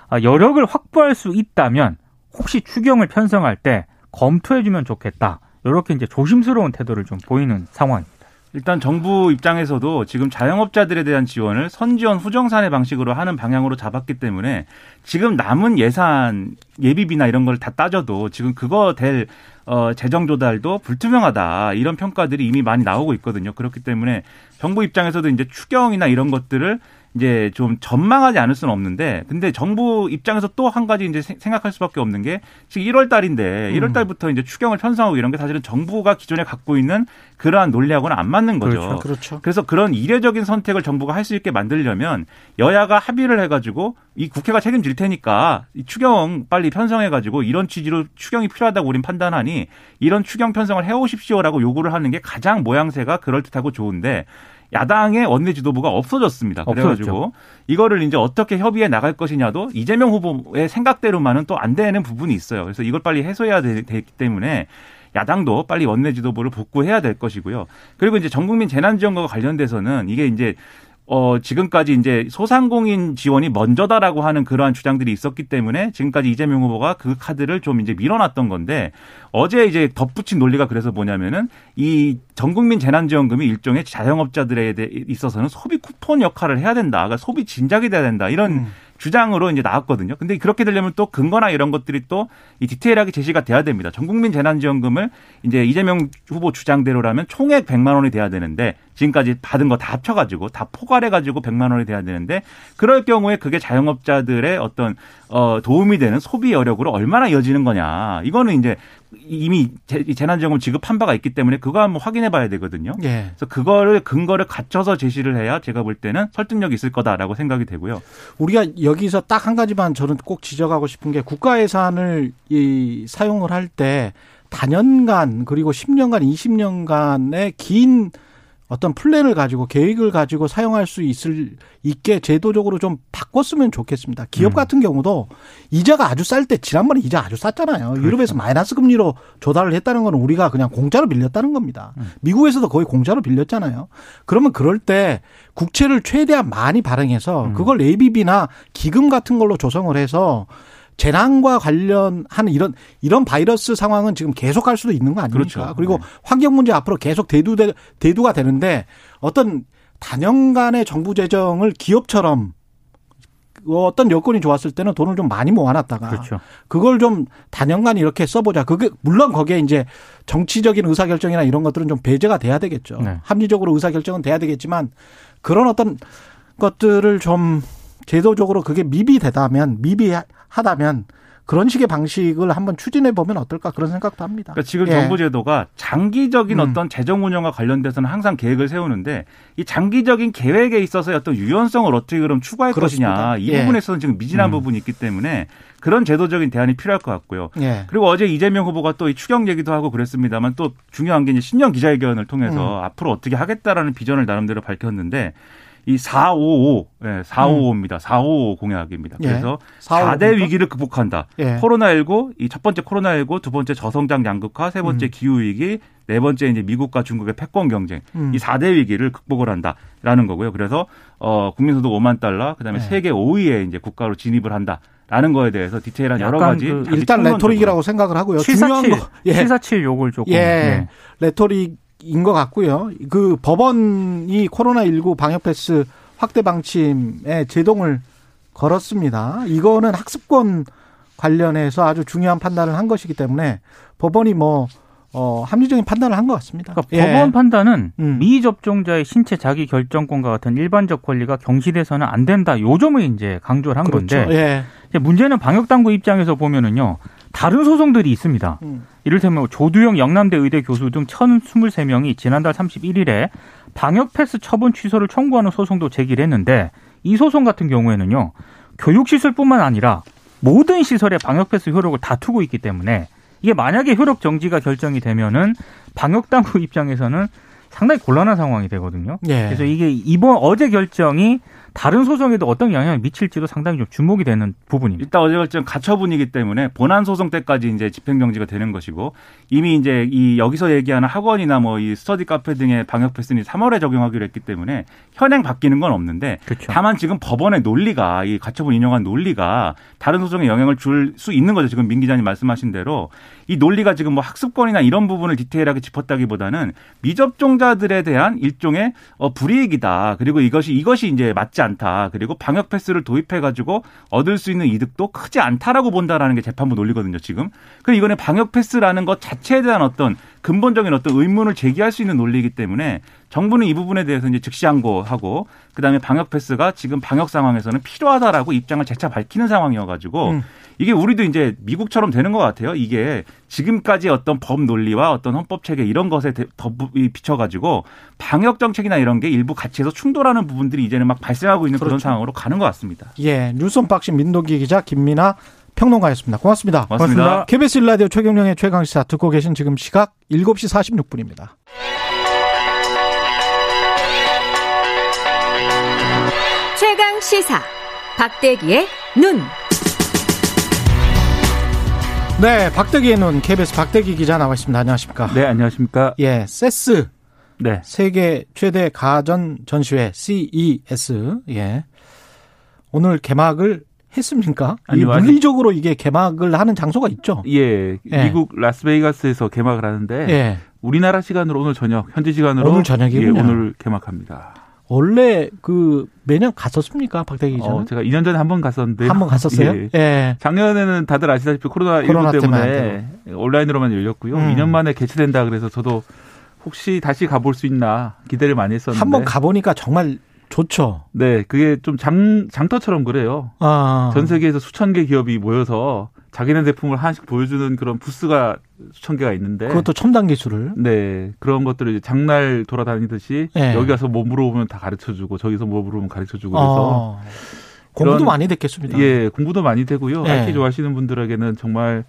아, 여력을 확보할 수 있다면 혹시 추경을 편성할 때 검토해주면 좋겠다. 이렇게 이제 조심스러운 태도를 좀 보이는 상황입니다.
일단 정부 입장에서도 지금 자영업자들에 대한 지원을 선지원 후정산의 방식으로 하는 방향으로 잡았기 때문에 지금 남은 예산 예비비나 이런 걸 다 따져도 지금 그거 될 어, 재정 조달도 불투명하다 이런 평가들이 이미 많이 나오고 있거든요. 그렇기 때문에 정부 입장에서도 이제 추경이나 이런 것들을 이제 좀 전망하지 않을 수는 없는데 근데 정부 입장에서 또 한 가지 이제 생- 생각할 수밖에 없는 게 지금 1월 달인데 1월 달부터 이제 추경을 편성하고 이런 게 사실은 정부가 기존에 갖고 있는 그러한 논리하고는 안 맞는 거죠.
그렇죠.
그렇죠.
그래서 그런 이례적인 선택을 정부가 할 수 있게 만들려면 여야가 합의를 해가지고 이 국회가 책임질 테니까 이 추경 빨리 편성해가지고 이런 취지로 추경이 필요하다고 우린 판단하니 이런 추경 편성을 해오십시오라고 요구를 하는 게 가장 모양새가 그럴듯하고 좋은데 야당의 원내 지도부가 없어졌습니다. 그래가지고 이거를 이제 어떻게 협의해 나갈 것이냐도 이재명 후보의 생각대로만은 또 안 되는 부분이 있어요. 그래서 이걸 빨리 해소해야 되- 되기 때문에 야당도 빨리 원내 지도부를 복구해야 될 것이고요. 그리고 이제 전국민 재난지원금과 관련돼서는 이게 이제 어, 지금까지 이제 소상공인 지원이 먼저다라고 하는 그러한 주장들이 있었기 때문에 지금까지 이재명 후보가 그 카드를 좀 이제 밀어놨던 건데 어제 이제 덧붙인 논리가 그래서 뭐냐면은 이 전국민 재난지원금이 일종의 자영업자들에 대- 있어서는 소비 쿠폰 역할을 해야 된다. 그러니까 소비 진작이 돼야 된다. 이런
음.
주장으로 이제 나왔거든요. 근데 그렇게 되려면 또 근거나 이런 것들이 또 이 디테일하게 제시가 돼야 됩니다. 전국민 재난지원금을 이제 이재명 후보 주장대로라면 총액 100만 원이 돼야 되는데 지금까지 받은 거 다 합쳐가지고 다 포괄해가지고 100만 원이 돼야 되는데 그럴 경우에 그게 자영업자들의 어떤 어 도움이 되는 소비 여력으로 얼마나 이어지는 거냐. 이거는 이제 이미 재- 재난지원금 지급한 바가 있기 때문에 그거 한번 확인해 봐야 되거든요.
예.
그래서 그거를 근거를 갖춰서 제시를 해야 제가 볼 때는 설득력이 있을 거다라고 생각이 되고요.
우리가 여기서 딱 한 가지만 저는 꼭 지적하고 싶은 게 국가 예산을 이 사용을 할 때 단연간 그리고 10년간, 20년간의 긴 어떤 플랜을 가지고 계획을 가지고 사용할 수 있을 있게 제도적으로 좀 바꿨으면 좋겠습니다. 기업
음.
같은 경우도 이자가 아주 쌀 때 지난번에 이자 아주 쌌잖아요. 유럽에서 마이너스 금리로 조달을 했다는 건 우리가 그냥 공짜로 빌렸다는 겁니다. 미국에서도 거의 공짜로 빌렸잖아요. 그러면 그럴 때 국채를 최대한 많이 발행해서 그걸 ABB나 기금 같은 걸로 조성을 해서 재난과 관련하는 이런 이런 바이러스 상황은 지금 계속할 수도 있는 거 아닙니까?
그렇죠.
그리고
네.
환경 문제 앞으로 계속 대두 대두가 되는데 어떤 단연간의 정부 재정을 기업처럼 어떤 여건이 좋았을 때는 돈을 좀 많이 모아놨다가
그렇죠.
그걸 좀 단연간 이렇게 써보자. 그게 물론 거기에 이제 정치적인 의사결정이나 이런 것들은 좀 배제가 돼야 되겠죠.
네.
합리적으로 의사결정은 돼야 되겠지만 그런 어떤 것들을 좀 제도적으로 그게 미비되다면 미비 하다면 그런 식의 방식을 한번 추진해 보면 어떨까 그런 생각도 합니다.
그러니까 지금
예.
정부 제도가 장기적인
음.
어떤 재정 운영과 관련돼서는 항상 계획을 세우는데 이 장기적인 계획에 있어서 어떤 유연성을 어떻게 그럼 추구할
그렇습니다.
것이냐 이
예.
부분에서는 지금 미진한
음.
부분이 있기 때문에 그런 제도적인 대안이 필요할 것 같고요.
예.
그리고 어제 이재명 후보가 또 이 추경 얘기도 하고 그랬습니다만 또 중요한 게 이제 신년 기자회견을
음.
통해서 앞으로 어떻게 하겠다라는 비전을 나름대로 밝혔는데 이 455, 예, 455입니다. 455 공약입니다.
예.
그래서
455
4대 위기를 극복한다.
예.
코로나19, 이 첫 번째 코로나19, 두 번째 저성장 양극화, 세 번째
음.
기후 위기, 네 번째 이제 미국과 중국의 패권 경쟁.
음.
이 4대 위기를 극복을 한다라는 거고요. 그래서 어 국민 소득 5만 달러, 그다음에
네.
세계 5위의 이제 국가로 진입을 한다 라는 거에 대해서 디테일한 여러 가지
그
일단. 레토릭이라고 생각을 하고요. 중요한
747,
거 예.
747 요걸 조금.
예.
네.
레토릭 인것 같고요. 그 법원이 코로나19 방역 패스 확대 방침에 제동을 걸었습니다. 이거는 학습권 관련해서 아주 중요한 판단을 한 것이기 때문에 법원이 뭐 어, 합리적인 판단을 한 것 같습니다.
그러니까
예.
법원 판단은
음.
미접종자의 신체 자기 결정권과 같은 일반적 권리가 경시돼서는 안 된다. 요 점을 이제 강조를 한
그렇죠.
건데
예.
문제는 방역 당국 입장에서 보면은요. 다른 소송들이 있습니다.
음.
이를테면 조두영 영남대 의대 교수 등 1,023명이 지난달 31일에 방역 패스 처분 취소를 청구하는 소송도 제기를 했는데 이 소송 같은 경우에는요. 교육시설뿐만 아니라 모든 시설의 방역 패스 효력을 다투고 있기 때문에 이게 만약에 효력 정지가 결정이 되면은 방역 당국 입장에서는 상당히 곤란한 상황이 되거든요.
예.
그래서 이게 이번 어제 결정이 다른 소송에도 어떤 영향을 미칠지도 상당히 좀 주목이 되는 부분입니다.
일단 어제 결정 가처분이기 때문에 본안 소송 때까지 이제 집행정지가 되는 것이고 이미 이제 이 여기서 얘기하는 학원이나 뭐 이 스터디 카페 등의 방역 패스는 3월에 적용하기로 했기 때문에 현행 바뀌는 건 없는데
그렇죠.
다만 지금 법원의 논리가 이 가처분 인용한 논리가 다른 소송에 영향을 줄 수 있는 거죠. 지금 민 기자님 말씀하신 대로 이 논리가 지금 뭐 학습권이나 이런 부분을 디테일하게 짚었다기보다는 미접종자들에 대한 일종의 어 불이익이다. 그리고 이것이 이것이 이제 맞지 않다. 그리고 방역 패스를 도입해 가지고 얻을 수 있는 이득도 크지 않다라고 본다라는 게 재판부 논리거든요. 지금. 그 이거는 방역 패스라는 것 자체에 대한 어떤 근본적인 어떤 의문을 제기할 수 있는 논리이기 때문에 정부는 이 부분에 대해서 이제 즉시 항고하고 그다음에 방역 패스가 지금 방역 상황에서는 필요하다라고 입장을 재차 밝히는 상황이어가지고
음.
이게 우리도 이제 미국처럼 되는 것 같아요. 이게 지금까지 어떤 법 논리와 어떤 헌법 체계 이런 것에 비춰가지고 방역 정책이나 이런 게 일부 가치에서 충돌하는 부분들이 이제는 막 발생하고 있는 그런
그렇죠.
상황으로 가는 것 같습니다.
예. 뉴스 언박싱 민동기 기자 김민아 평론가였습니다. 고맙습니다.
고맙습니다.
KBS 일라디오 최경영의 최강시사 듣고 계신 지금 시각 7시 46분입니다.
시사 박대기의 눈.
네, 박대기의 눈 KBS 박대기 기자 나와 있습니다. 안녕하십니까?
네, 안녕하십니까?
예, 세스
네.
세계 최대 가전 전시회 CES 예. 오늘 개막을 했습니까?
아직-
물리적으로 이게 개막을 하는 장소가 있죠.
예,
예.
미국 라스베이거스에서 개막을 하는데
예.
우리나라 시간으로 오늘 저녁, 현지 시간으로
오늘 저녁이군요.
예, 오늘 개막합니다.
원래 그 매년 갔었습니까? 박대기 기자는?
어, 제가 2년 전에 한 번 갔었는데
한 번 갔었어요?
예.
예.
작년에는 다들 아시다시피 코로나,
코로나
19
때문에
때문에 온라인으로만 열렸고요.
음.
2년 만에 개최된다 그래서 저도 혹시 다시 가볼 수 있나 기대를 많이 했었는데
한 번 가보니까 정말 좋죠.
네, 그게 좀 장, 장터처럼 그래요.
아.
전 세계에서 수천 개 기업이 모여서 자기네 제품을 하나씩 보여주는 그런 부스가 수천 개가 있는데
그것도 첨단 기술을.
네 그런 것들을 이제 장날 돌아다니듯이
예.
여기 가서 뭐 물어보면 다 가르쳐주고 저기서 뭐 물어보면 가르쳐주고 그래서
어. 공부도
그런-
많이 됐겠습니다.
예 공부도 많이 되고요
예.
IT 좋아하시는 분들에게는 정말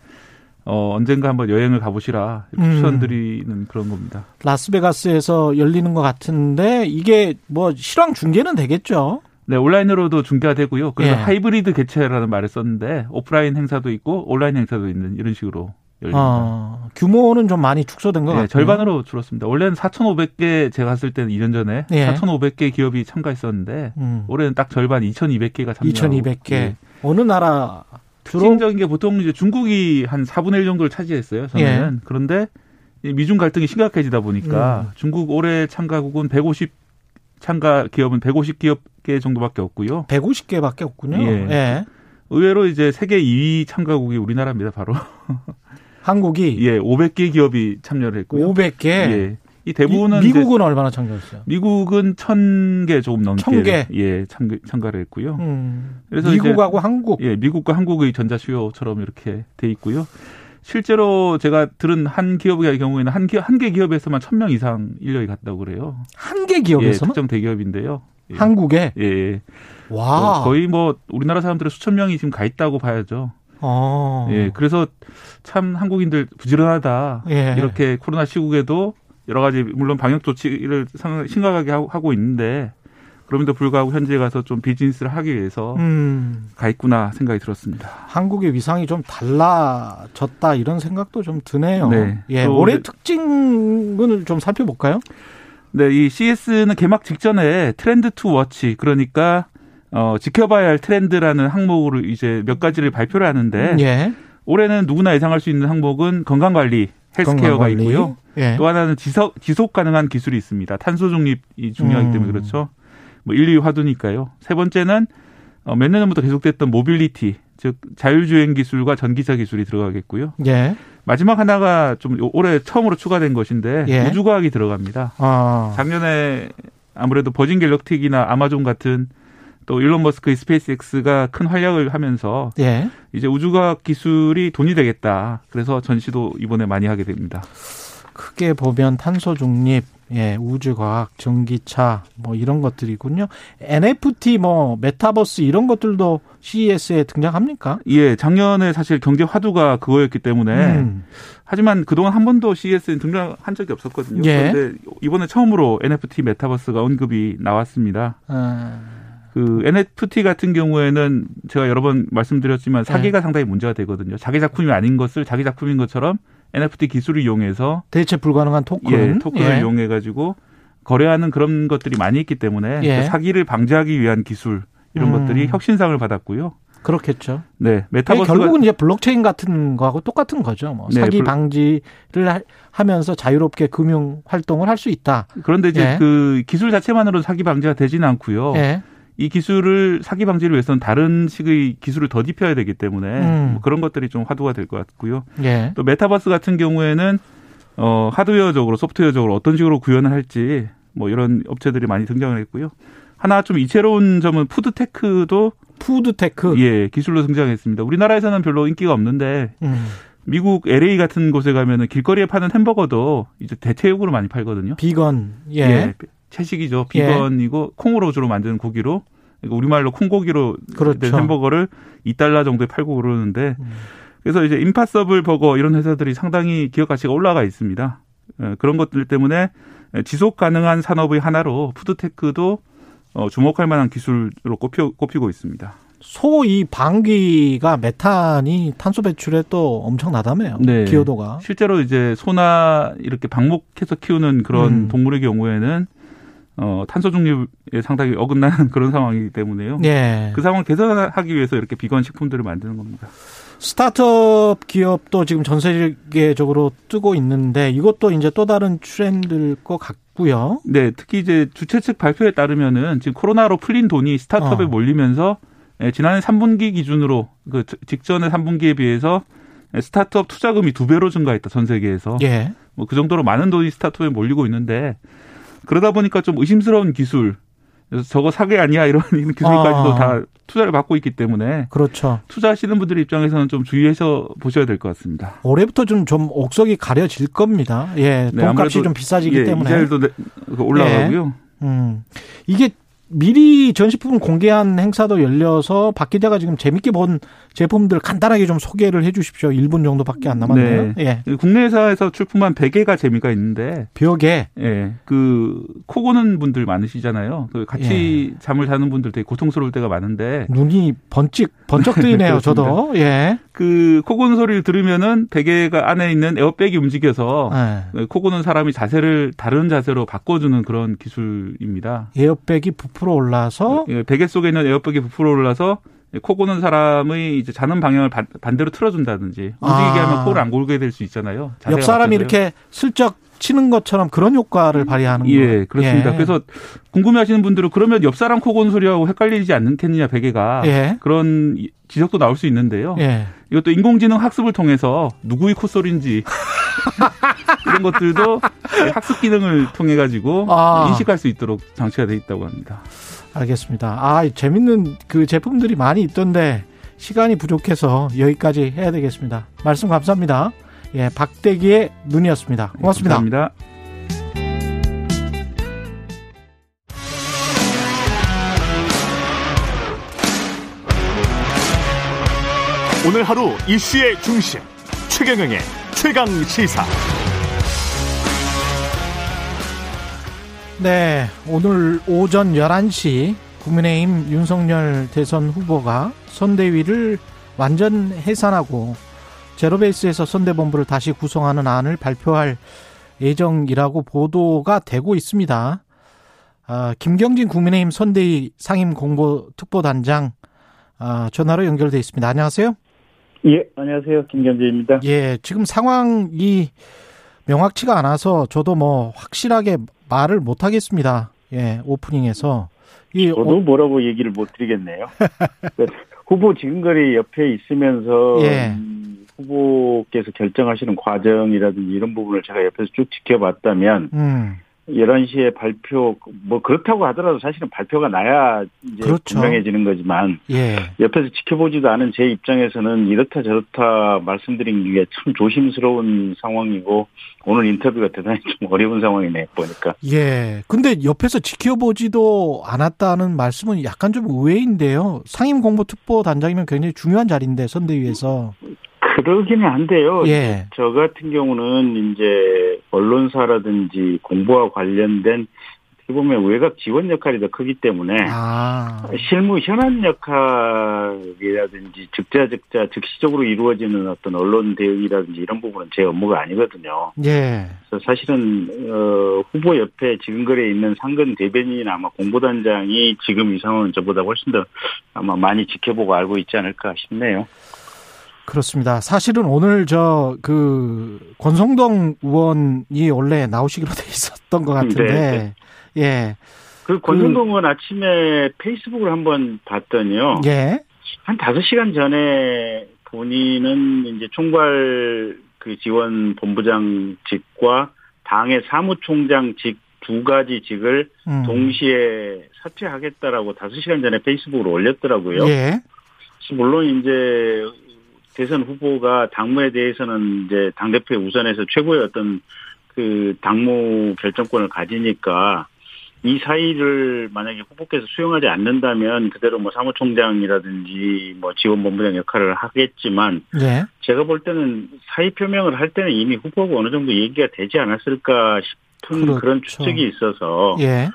어, 언젠가 한번 여행을 가보시라
음.
추천드리는 그런 겁니다.
라스베가스에서 열리는 것 같은데 이게 뭐 실황 중계는 되겠죠.
네 온라인으로도 중계가 되고요. 그래서
예.
하이브리드 개최라는 말을 썼는데 오프라인 행사도 있고 온라인 행사도 있는 이런 식으로 열립니다.
어, 규모는 좀 많이 축소된 것
네,
같아요.
절반으로 줄었습니다. 원래는 4,500개 제가 갔을 때는 2년 전에
예.
4,500개 기업이 참가했었는데
음.
올해는 딱 절반 2,200개가 참가.
2,200개.
예.
어느 나라
특징적인 게 보통 이제 중국이 한 4분의 1 정도를 차지했어요. 저는
예.
그런데 이 미중 갈등이 심각해지다 보니까
음.
중국 올해 참가국은 150 참가 기업은 150기업 정도밖에 없고요.
150개밖에 없군요.
예.
예.
의외로 이제 세계 2위 참가국이 우리나라입니다. 바로
한국이
예 500개 기업이 참여를 했고요.
500개.
예. 이 대부분은
이-
이제
미국은 얼마나 참가했어요?
미국은 천개 조금 넘게
천 개?
예 참가, 참가 를 했고요.
음.
그래서
미국하고 한국.
예 미국과 한국의 전자 수요처럼 이렇게 돼 있고요. 실제로 제가 들은 한 기업의 경우에는 한, 기업, 한개 기업에서만 천 명 이상 인력이 갔다고 그래요.
한개
예,
기업에서만
특정 대기업인데요. 예.
한국에
예, 예.
와.
어, 거의 뭐 우리나라 사람들의 수천 명이 지금 가 있다고 봐야죠.
어.
예, 그래서 참 한국인들 부지런하다.
예.
이렇게 코로나 시국에도 여러 가지 물론 방역 조치를 심각하게 하고 있는데 그럼에도 불구하고 현지에 가서 좀 비즈니스를 하기 위해서
음.
가 있구나 생각이 들었습니다.
한국의 위상이 좀 달라졌다 이런 생각도 좀 드네요.
네.
예,
또
올해
이제-
특징을 좀 살펴볼까요?
네, 이 CES는 개막 직전에 trends to watch 그러니까 어, 지켜봐야 할 트렌드라는 항목으로 이제 몇 가지를 발표를 하는데
예.
올해는 누구나 예상할 수 있는 항목은 건강 관리, 헬스케어가
건강관리.
있고요.
예.
또 하나는 지속, 지속 가능한 기술이 있습니다. 탄소 중립이 중요하기
음.
때문에 그렇죠. 뭐 인류 화두니까요. 세 번째는 어, 몇 년 전부터 계속됐던 모빌리티, 즉 자율주행 기술과 전기차 기술이 들어가겠고요.
예.
마지막 하나가 좀 올해 처음으로 추가된 것인데
예.
우주과학이 들어갑니다.
아,
작년에 아무래도 버진 갤럭틱이나 아마존 같은 또 일론 머스크의 스페이스X가 큰 활약을 하면서
예.
이제 우주과학 기술이 돈이 되겠다. 그래서 전시도 이번에 많이 하게 됩니다.
크게 보면 탄소 중립, 예, 우주과학, 전기차, 뭐 이런 것들이군요. NFT, 뭐 메타버스 이런 것들도 CES에 등장합니까?
예, 작년에 사실 경제 화두가 그거였기 때문에
음.
하지만 그동안 한 번도 CES에 등장한 적이 없었거든요.
예.
그런데 이번에 처음으로 NFT 메타버스가 언급이 나왔습니다.
아,
그 NFT 같은 경우에는 제가 여러 번 말씀드렸지만
네.
사기가 상당히 문제가 되거든요. 자기 작품이 아닌 것을 자기 작품인 것처럼 NFT 기술을 이용해서
대체 불가능한 토큰.
예, 토큰을
예.
이용해 가지고 거래하는 그런 것들이 많이 있기 때문에
예.
그 사기를 방지하기 위한 기술 이런
음.
것들이 혁신상을 받았고요.
그렇겠죠.
네,
이게
메타버스가
결국은 이제 블록체인 같은 거하고 똑같은 거죠. 뭐
네,
사기
블-
방지를 하- 하면서 자유롭게 금융 활동을 할 수 있다.
그런데 이제
예.
그 기술 자체만으로 사기 방지가 되지는 않고요.
예.
이 기술을 사기 방지를 위해서는 다른 식의 기술을 더 입혀야 되기 때문에
음.
뭐 그런 것들이 좀 화두가 될 것 같고요.
예.
또 메타버스 같은 경우에는 어 하드웨어적으로 소프트웨어적으로 어떤 식으로 구현을 할지 뭐 이런 업체들이 많이 등장을 했고요. 하나 좀 이채로운 점은 푸드테크도
푸드테크.
예 기술로 등장했습니다. 우리나라에서는 별로 인기가 없는데
음.
미국 LA 같은 곳에 가면은 길거리에 파는 햄버거도 이제 대체육으로 많이 팔거든요.
비건. 예.
채식이죠. 비건이고 콩으로 주로 만드는 고기로 그러니까 우리말로 콩고기로
그렇죠.
된 햄버거를 2달러 정도에 팔고 그러는데
음.
그래서 이제 임파서블 버거 이런 회사들이 상당히 기업 가치가 올라가 있습니다. 예, 그런 것들 때문에 지속 가능한 산업의 하나로 푸드테크도 어, 주목할 만한 기술로 꼽혀, 꼽히고 있습니다.
소 이 방귀가 메탄이 탄소 배출에 또 엄청나다며요.
네.
기여도가.
실제로 이제 소나 이렇게 방목해서 키우는 그런
음.
동물의 경우에는 어, 탄소 중립에 상당히 어긋나는 그런 상황이기 때문에요.
예.
그 상황을 개선하기 위해서 이렇게 비건 식품들을 만드는 겁니다.
스타트업 기업도 지금 전 세계적으로 뜨고 있는데 이것도 이제 또 다른 트렌드일 것 같고요.
네, 특히 이제 주최 측 발표에 따르면은 지금 코로나로 풀린 돈이 스타트업에
어. 몰리면서
예, 지난해 3분기 기준으로 그 직전의 3분기에 비해서 스타트업 투자금이 두 배로 증가했다 전 세계에서
예.
뭐 그 정도로 많은 돈이 스타트업에 몰리고 있는데 그러다 보니까 좀 의심스러운 기술 그래서 저거 사기 아니야 이런 기술까지도
아.
다 투자를 받고 있기 때문에
그렇죠.
투자하시는 분들 입장에서는 좀 주의해서 보셔야 될 것 같습니다.
올해부터 좀, 좀 옥석이 가려질 겁니다. 예.
네,
돈값이 좀 비싸지기
예,
때문에.
이자율도 내- 그 올라가고요.
음. 이게 미리 전시품을 공개한 행사도 열려서 박 기자가 지금 재밌게 본 제품들 간단하게 좀 소개를 해 주십시오. 1분 정도밖에 안 남았네요. 예.
국내 회사에서 출품한 베개가 재미가 있는데,
벽에
예, 그, 코 고는 분들 많으시잖아요. 그 같이
예.
잠을 자는 분들 되게 고통스러울 때가 많은데,
눈이 번쩍 번쩍 뜨이네요. 저도. 예.
그, 코 고는 소리를 들으면은 베개가 안에 있는 에어백이 움직여서,
예.
코 고는 사람이 자세를 다른 자세로 바꿔주는 그런 기술입니다.
에어백이 부풀어 올라서
예, 베개 속에 있는 에어백이 부풀어 올라서 코 고는 사람의 이제 자는 방향을 반, 반대로 틀어준다든지 움직이게
아.
하면 코를 안 골게 될 수 있잖아요.
옆 사람이
바뀌어서요.
이렇게 슬쩍 치는 것처럼 그런 효과를 발휘하는 거예요.
예, 그렇습니다.
예.
그래서 궁금해하시는 분들은 그러면 옆 사람 코 고는 소리하고 헷갈리지 않겠느냐 베개가
예.
그런 이- 지적도 나올 수 있는데요.
예.
이것도 인공지능 학습을 통해서 누구의 콧소리인지 이런 것들도 학습 기능을 통해 가지고
아.
인식할 수 있도록 장치가 돼 있다고 합니다.
알겠습니다. 아, 재밌는 그 제품들이 많이 있던데 시간이 부족해서 여기까지 해야 되겠습니다. 말씀 감사합니다. 예, 박대기의 눈이었습니다. 고맙습니다.
감사합니다.
오늘 하루 이슈의 중심 최경영의 최강 시사.
네, 오늘 오전 11시 국민의힘 윤석열 대선 후보가 선대위를 완전 해산하고 제로베이스에서 선대본부를 다시 구성하는 안을 발표할 예정이라고 보도가 되고 있습니다. 아, 김경진 국민의힘 선대위 상임 공보 특보단장 아, 전화로 연결돼 있습니다. 안녕하세요.
예, 안녕하세요. 김경재입니다.
예, 지금 상황이 명확치가 않아서 저도 뭐 확실하게 말을 못 하겠습니다. 예, 오프닝에서. 이
저도
어,
뭐라고 얘기를 못 드리겠네요. 그 후보 지근거리 옆에 있으면서
예.
음, 후보께서 결정하시는 과정이라든지 이런 부분을 제가 옆에서 쭉 지켜봤다면
음.
11시에 발표 뭐 그렇다고 하더라도 사실은 발표가 나야 이제
그렇죠.
분명해지는 거지만
예.
옆에서 지켜보지도 않은 제 입장에서는 이렇다 저렇다 말씀드린 게 참 조심스러운 상황이고 오늘 인터뷰가 대단히 좀 어려운 상황이네 보니까
예. 근데 옆에서 지켜보지도 않았다는 말씀은 약간 좀 의외인데요. 상임 공보 특보 단장이면 굉장히 중요한 자리인데 선대위에서.
그러기는 한데요.
예.
저 같은 경우는 이제 언론사라든지 공부와 관련된 어떻게 보면 외곽 지원 역할이 더 크기 때문에
아.
실무 현안 역할이라든지 즉자즉자 즉시적으로 이루어지는 어떤 언론 대응이라든지 이런 부분은 제 업무가 아니거든요.
예.
그래서 사실은 어, 후보 옆에 지금 거리에 있는 상근 대변인이나 아마 공보단장이 지금 이 상황은 저보다 훨씬 더 아마 많이 지켜보고 알고 있지 않을까 싶네요.
그렇습니다. 사실은 오늘 저 그 권성동 의원이 원래 나오시기로 돼 있었던 것 같은데 예.
그 권성동 의원 아침에 페이스북을 한번 봤더니요.
예.
한 다섯 시간 전에 본인은 이제 총괄 그 지원 본부장직과 당의 사무총장직 두 가지 직을
음.
동시에 사퇴하겠다라고 다섯 시간 전에 페이스북으로 올렸더라고요.
예.
물론 이제 대선 후보가 당무에 대해서는 이제 당 대표의 우선에서 최고의 어떤 그 당무 결정권을 가지니까 이 사이를 만약에 후보께서 수용하지 않는다면 그대로 뭐 사무총장이라든지 뭐 지원본부장 역할을 하겠지만
예.
제가 볼 때는 사의 표명을 할 때는 이미 후보가 어느 정도 얘기가 되지 않았을까 싶은
그렇죠.
그런 추측이 있어서
예.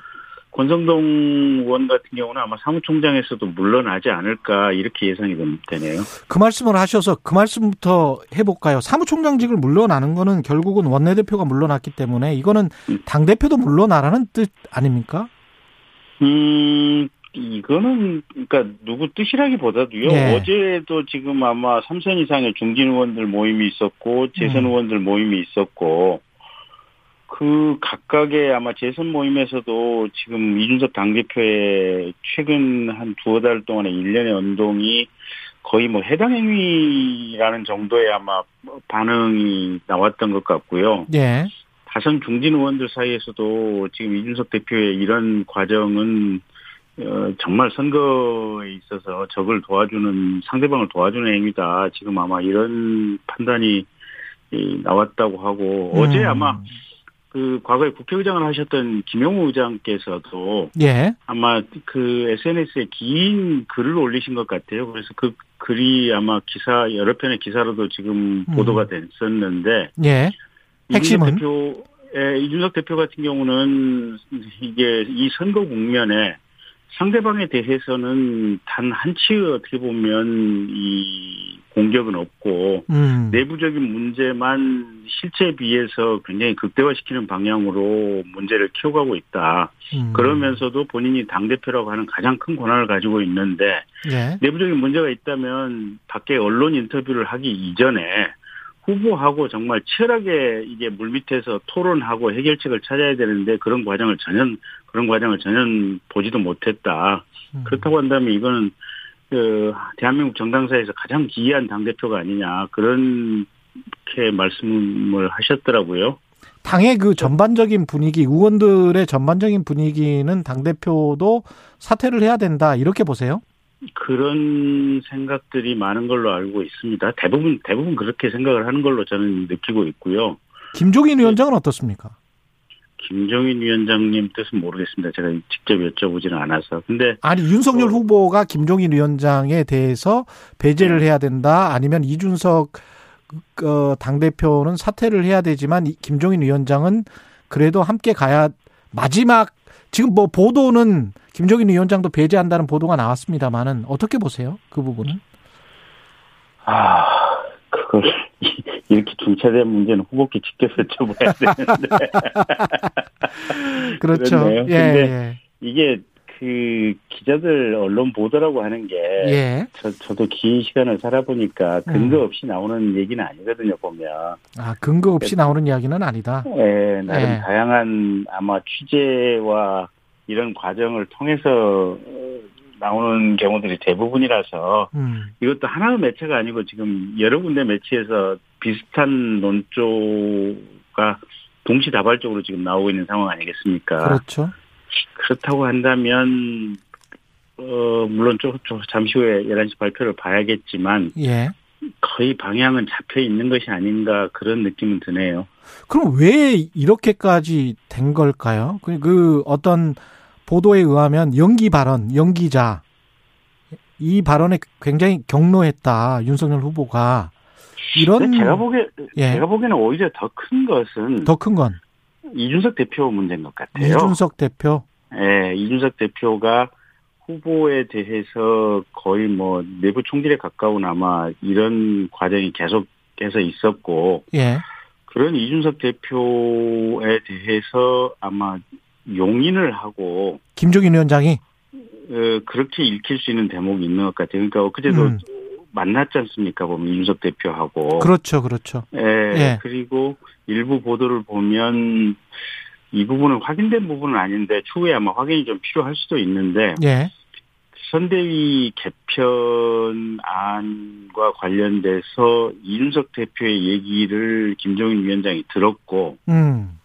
권성동 의원 같은 경우는 아마 사무총장에서도 물러나지 않을까 이렇게 예상이 되네요.
그 말씀을 하셔서 그 말씀부터 해볼까요? 사무총장직을 물러나는 거는 결국은 원내대표가 물러났기 때문에 이거는
음.
당대표도 물러나라는 뜻 아닙니까?
음, 이거는, 그러니까, 누구 뜻이라기보다도요,
예.
어제도 지금 아마 3선 이상의 중진 의원들 모임이 있었고, 재선
음.
의원들 모임이 있었고, 그 각각의 아마 재선 모임에서도 지금 이준석 당대표의 최근 한 두어 달 동안의 일련의 운동이 거의 뭐 해당 행위라는 정도의 아마 반응이 나왔던 것 같고요.
예.
다선 중진 의원들 사이에서도 지금 이준석 대표의 이런 과정은 어, 정말 선거에 있어서 적을 도와주는 상대방을 도와주는 행위다. 지금 아마 이런 판단이 이, 나왔다고 하고 어제
음.
아마 그 과거에 국회의장을 하셨던 김용우 의장께서도
예.
아마 그 SNS에 긴 글을 올리신 것 같아요. 그래서 그 글이 아마 기사 여러 편의 기사로도 지금
음.
보도가 됐었는데
예. 핵심은?
대표, 예, 이준석 대표 같은 경우는 이게 이 선거 국면에 상대방에 대해서는 단 한치의 어떻게 보면 이 공격은 없고
음.
내부적인 문제만 실체에 비해서 굉장히 극대화시키는 방향으로 문제를 키워가고 있다.
음.
그러면서도 본인이 당 대표라고 하는 가장 큰 권한을 가지고 있는데
예.
내부적인 문제가 있다면 밖에 언론 인터뷰를 하기 이전에 후보하고 정말 치열하게 이게 물밑에서 토론하고 해결책을 찾아야 되는데 그런 과정을 전혀 그런 과정을 전혀 보지도 못했다.
음.
그렇다고 한다면 이거는 그 대한민국 정당사에서 가장 기이한 당 대표가 아니냐 그렇게 말씀을 하셨더라고요.
당의 그 전반적인 분위기, 의원들의 전반적인 분위기는 당 대표도 사퇴를 해야 된다. 이렇게 보세요?
그런 생각들이 많은 걸로 알고 있습니다. 대부분 대부분 그렇게 생각을 하는 걸로 저는 느끼고 있고요.
김종인 위원장은 어떻습니까?
김종인 위원장님 뜻은 모르겠습니다. 제가 직접 여쭤보지는 않아서. 근데
아니, 윤석열
어.
후보가 김종인 위원장에 대해서 배제를
네.
해야 된다. 아니면 이준석 어, 당 대표는 사퇴를 해야 되지만 이 김종인 위원장은 그래도 함께 가야 마지막 지금 뭐 보도는 김종인 위원장도 배제한다는 보도가 나왔습니다만은 어떻게 보세요? 그 부분은?
아 그걸 이렇게 중차대한 문제는 후보께 직접 여쭤봐야 되는데
그렇죠.
그렇네요.
예,
근데 이게 그 기자들 언론 보도라고 하는 게
예. 예.
저, 저도 긴 시간을 살아보니까 근거 없이 나오는 얘기는 아니거든요, 보면.
아, 근거 없이 나오는 이야기는 아니다.
예, 나름
예.
다양한 아마 취재와 이런 과정을 통해서 어, 나오는 경우들이 대부분이라서
음.
이것도 하나의 매체가 아니고 지금 여러 군데 매체에서 비슷한 논조가 동시다발적으로 지금 나오고 있는 상황 아니겠습니까?
그렇죠.
그렇다고 한다면 어 물론 좀, 좀 잠시 후에 11시 발표를 봐야겠지만
예.
거의 방향은 잡혀 있는 것이 아닌가 그런 느낌은 드네요.
그럼 왜 이렇게까지 된 걸까요? 그, 그 어떤 보도에 의하면 연기 발언, 연기자 이 발언에 굉장히 경로했다 윤석열 후보가 이런
제가 보기에
예.
제가 보기에는 오히려 더 큰 것은
더 큰 건
이준석 대표 문제인 것 같아요.
이준석 대표
예, 이준석 대표가 후보에 대해서 거의 뭐 내부 총질에 가까운 아마 이런 과정이 계속해서 있었고
예.
그런 이준석 대표에 대해서 아마 용인을 하고
김종인 위원장이
어, 그렇게 읽힐 수 있는 대목이 있는 것 같아요. 그러니까 그제도
음.
만났지 않습니까? 보면 이준석 대표하고.
그렇죠, 그렇죠.
예,
예.
그리고 일부 보도를 보면 이 부분은 확인된 부분은 아닌데 추후에 아마 확인이 좀 필요할 수도 있는데
예.
선대위 개편안과 관련돼서 이준석 대표의 얘기를 김종인 위원장이 들었고
음.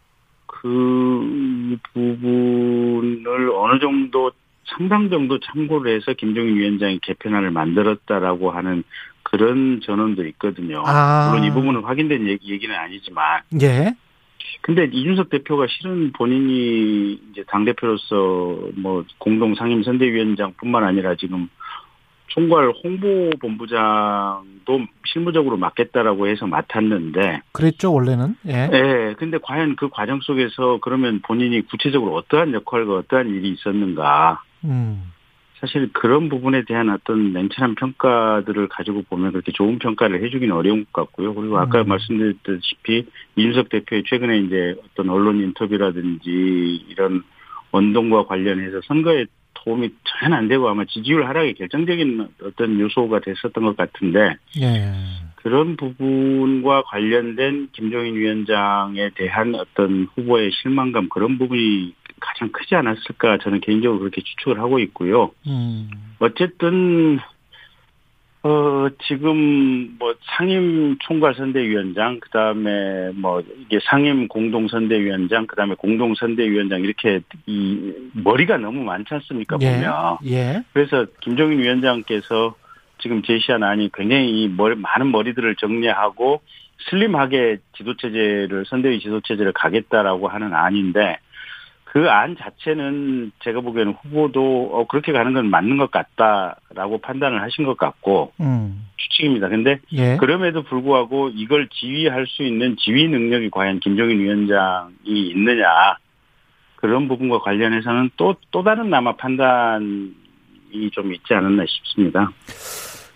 그 부분을 어느 정도 상당 정도 참고를 해서 김종인 위원장이 개편안을 만들었다라고 하는 그런 전언도 있거든요.
아.
물론 이 부분은 확인된 얘기, 얘기는 아니지만
예.
근데 이준석 대표가 실은 본인이 이제 당대표로서 뭐 공동 상임 선대위원장 뿐만 아니라 지금 총괄 홍보본부장도 실무적으로 맡겠다라고 해서 맡았는데,
그랬죠, 원래는. 예.
예, 근데 과연 그 과정 속에서 그러면 본인이 구체적으로 어떠한 역할과 어떠한 일이 있었는가,
음.
사실 그런 부분에 대한 어떤 냉철한 평가들을 가지고 보면 그렇게 좋은 평가를 해주기는 어려운 것 같고요. 그리고 아까
음.
말씀드렸다시피 이준석 대표의 최근에 이제 어떤 언론 인터뷰라든지 이런 원동과 관련해서 선거에 도움이 전혀 안 되고 아마 지지율 하락에 결정적인 어떤 요소가 됐었던 것 같은데
예.
그런 부분과 관련된 김종인 위원장에 대한 어떤 후보의 실망감 그런 부분이 가장 크지 않았을까 저는 개인적으로 그렇게 추측을 하고 있고요.
음.
어쨌든 어 지금 뭐 상임 총괄 선대위원장 그다음에 뭐 이게 상임 공동 선대위원장 그다음에 공동 선대위원장 이렇게 이 머리가 너무 많지 않습니까
예.
보면
예.
그래서 김종인 위원장께서 지금 제시한 안이 굉장히 이 머리, 많은 머리들을 정리하고 슬림하게 지도체제를 선대위 지도체제를 가겠다라고 하는 안인데 그 안 자체는 제가 보기에는 후보도 어, 그렇게 가는 건 맞는 것 같다라고 판단을 하신 것 같고
음.
추측입니다. 근데
예.
그럼에도 불구하고 이걸 지휘할 수 있는 지휘 능력이 과연 김종인 위원장이 있느냐 그런 부분과 관련해서는 또또 다른 아마 판단이 좀 있지 않았나 싶습니다.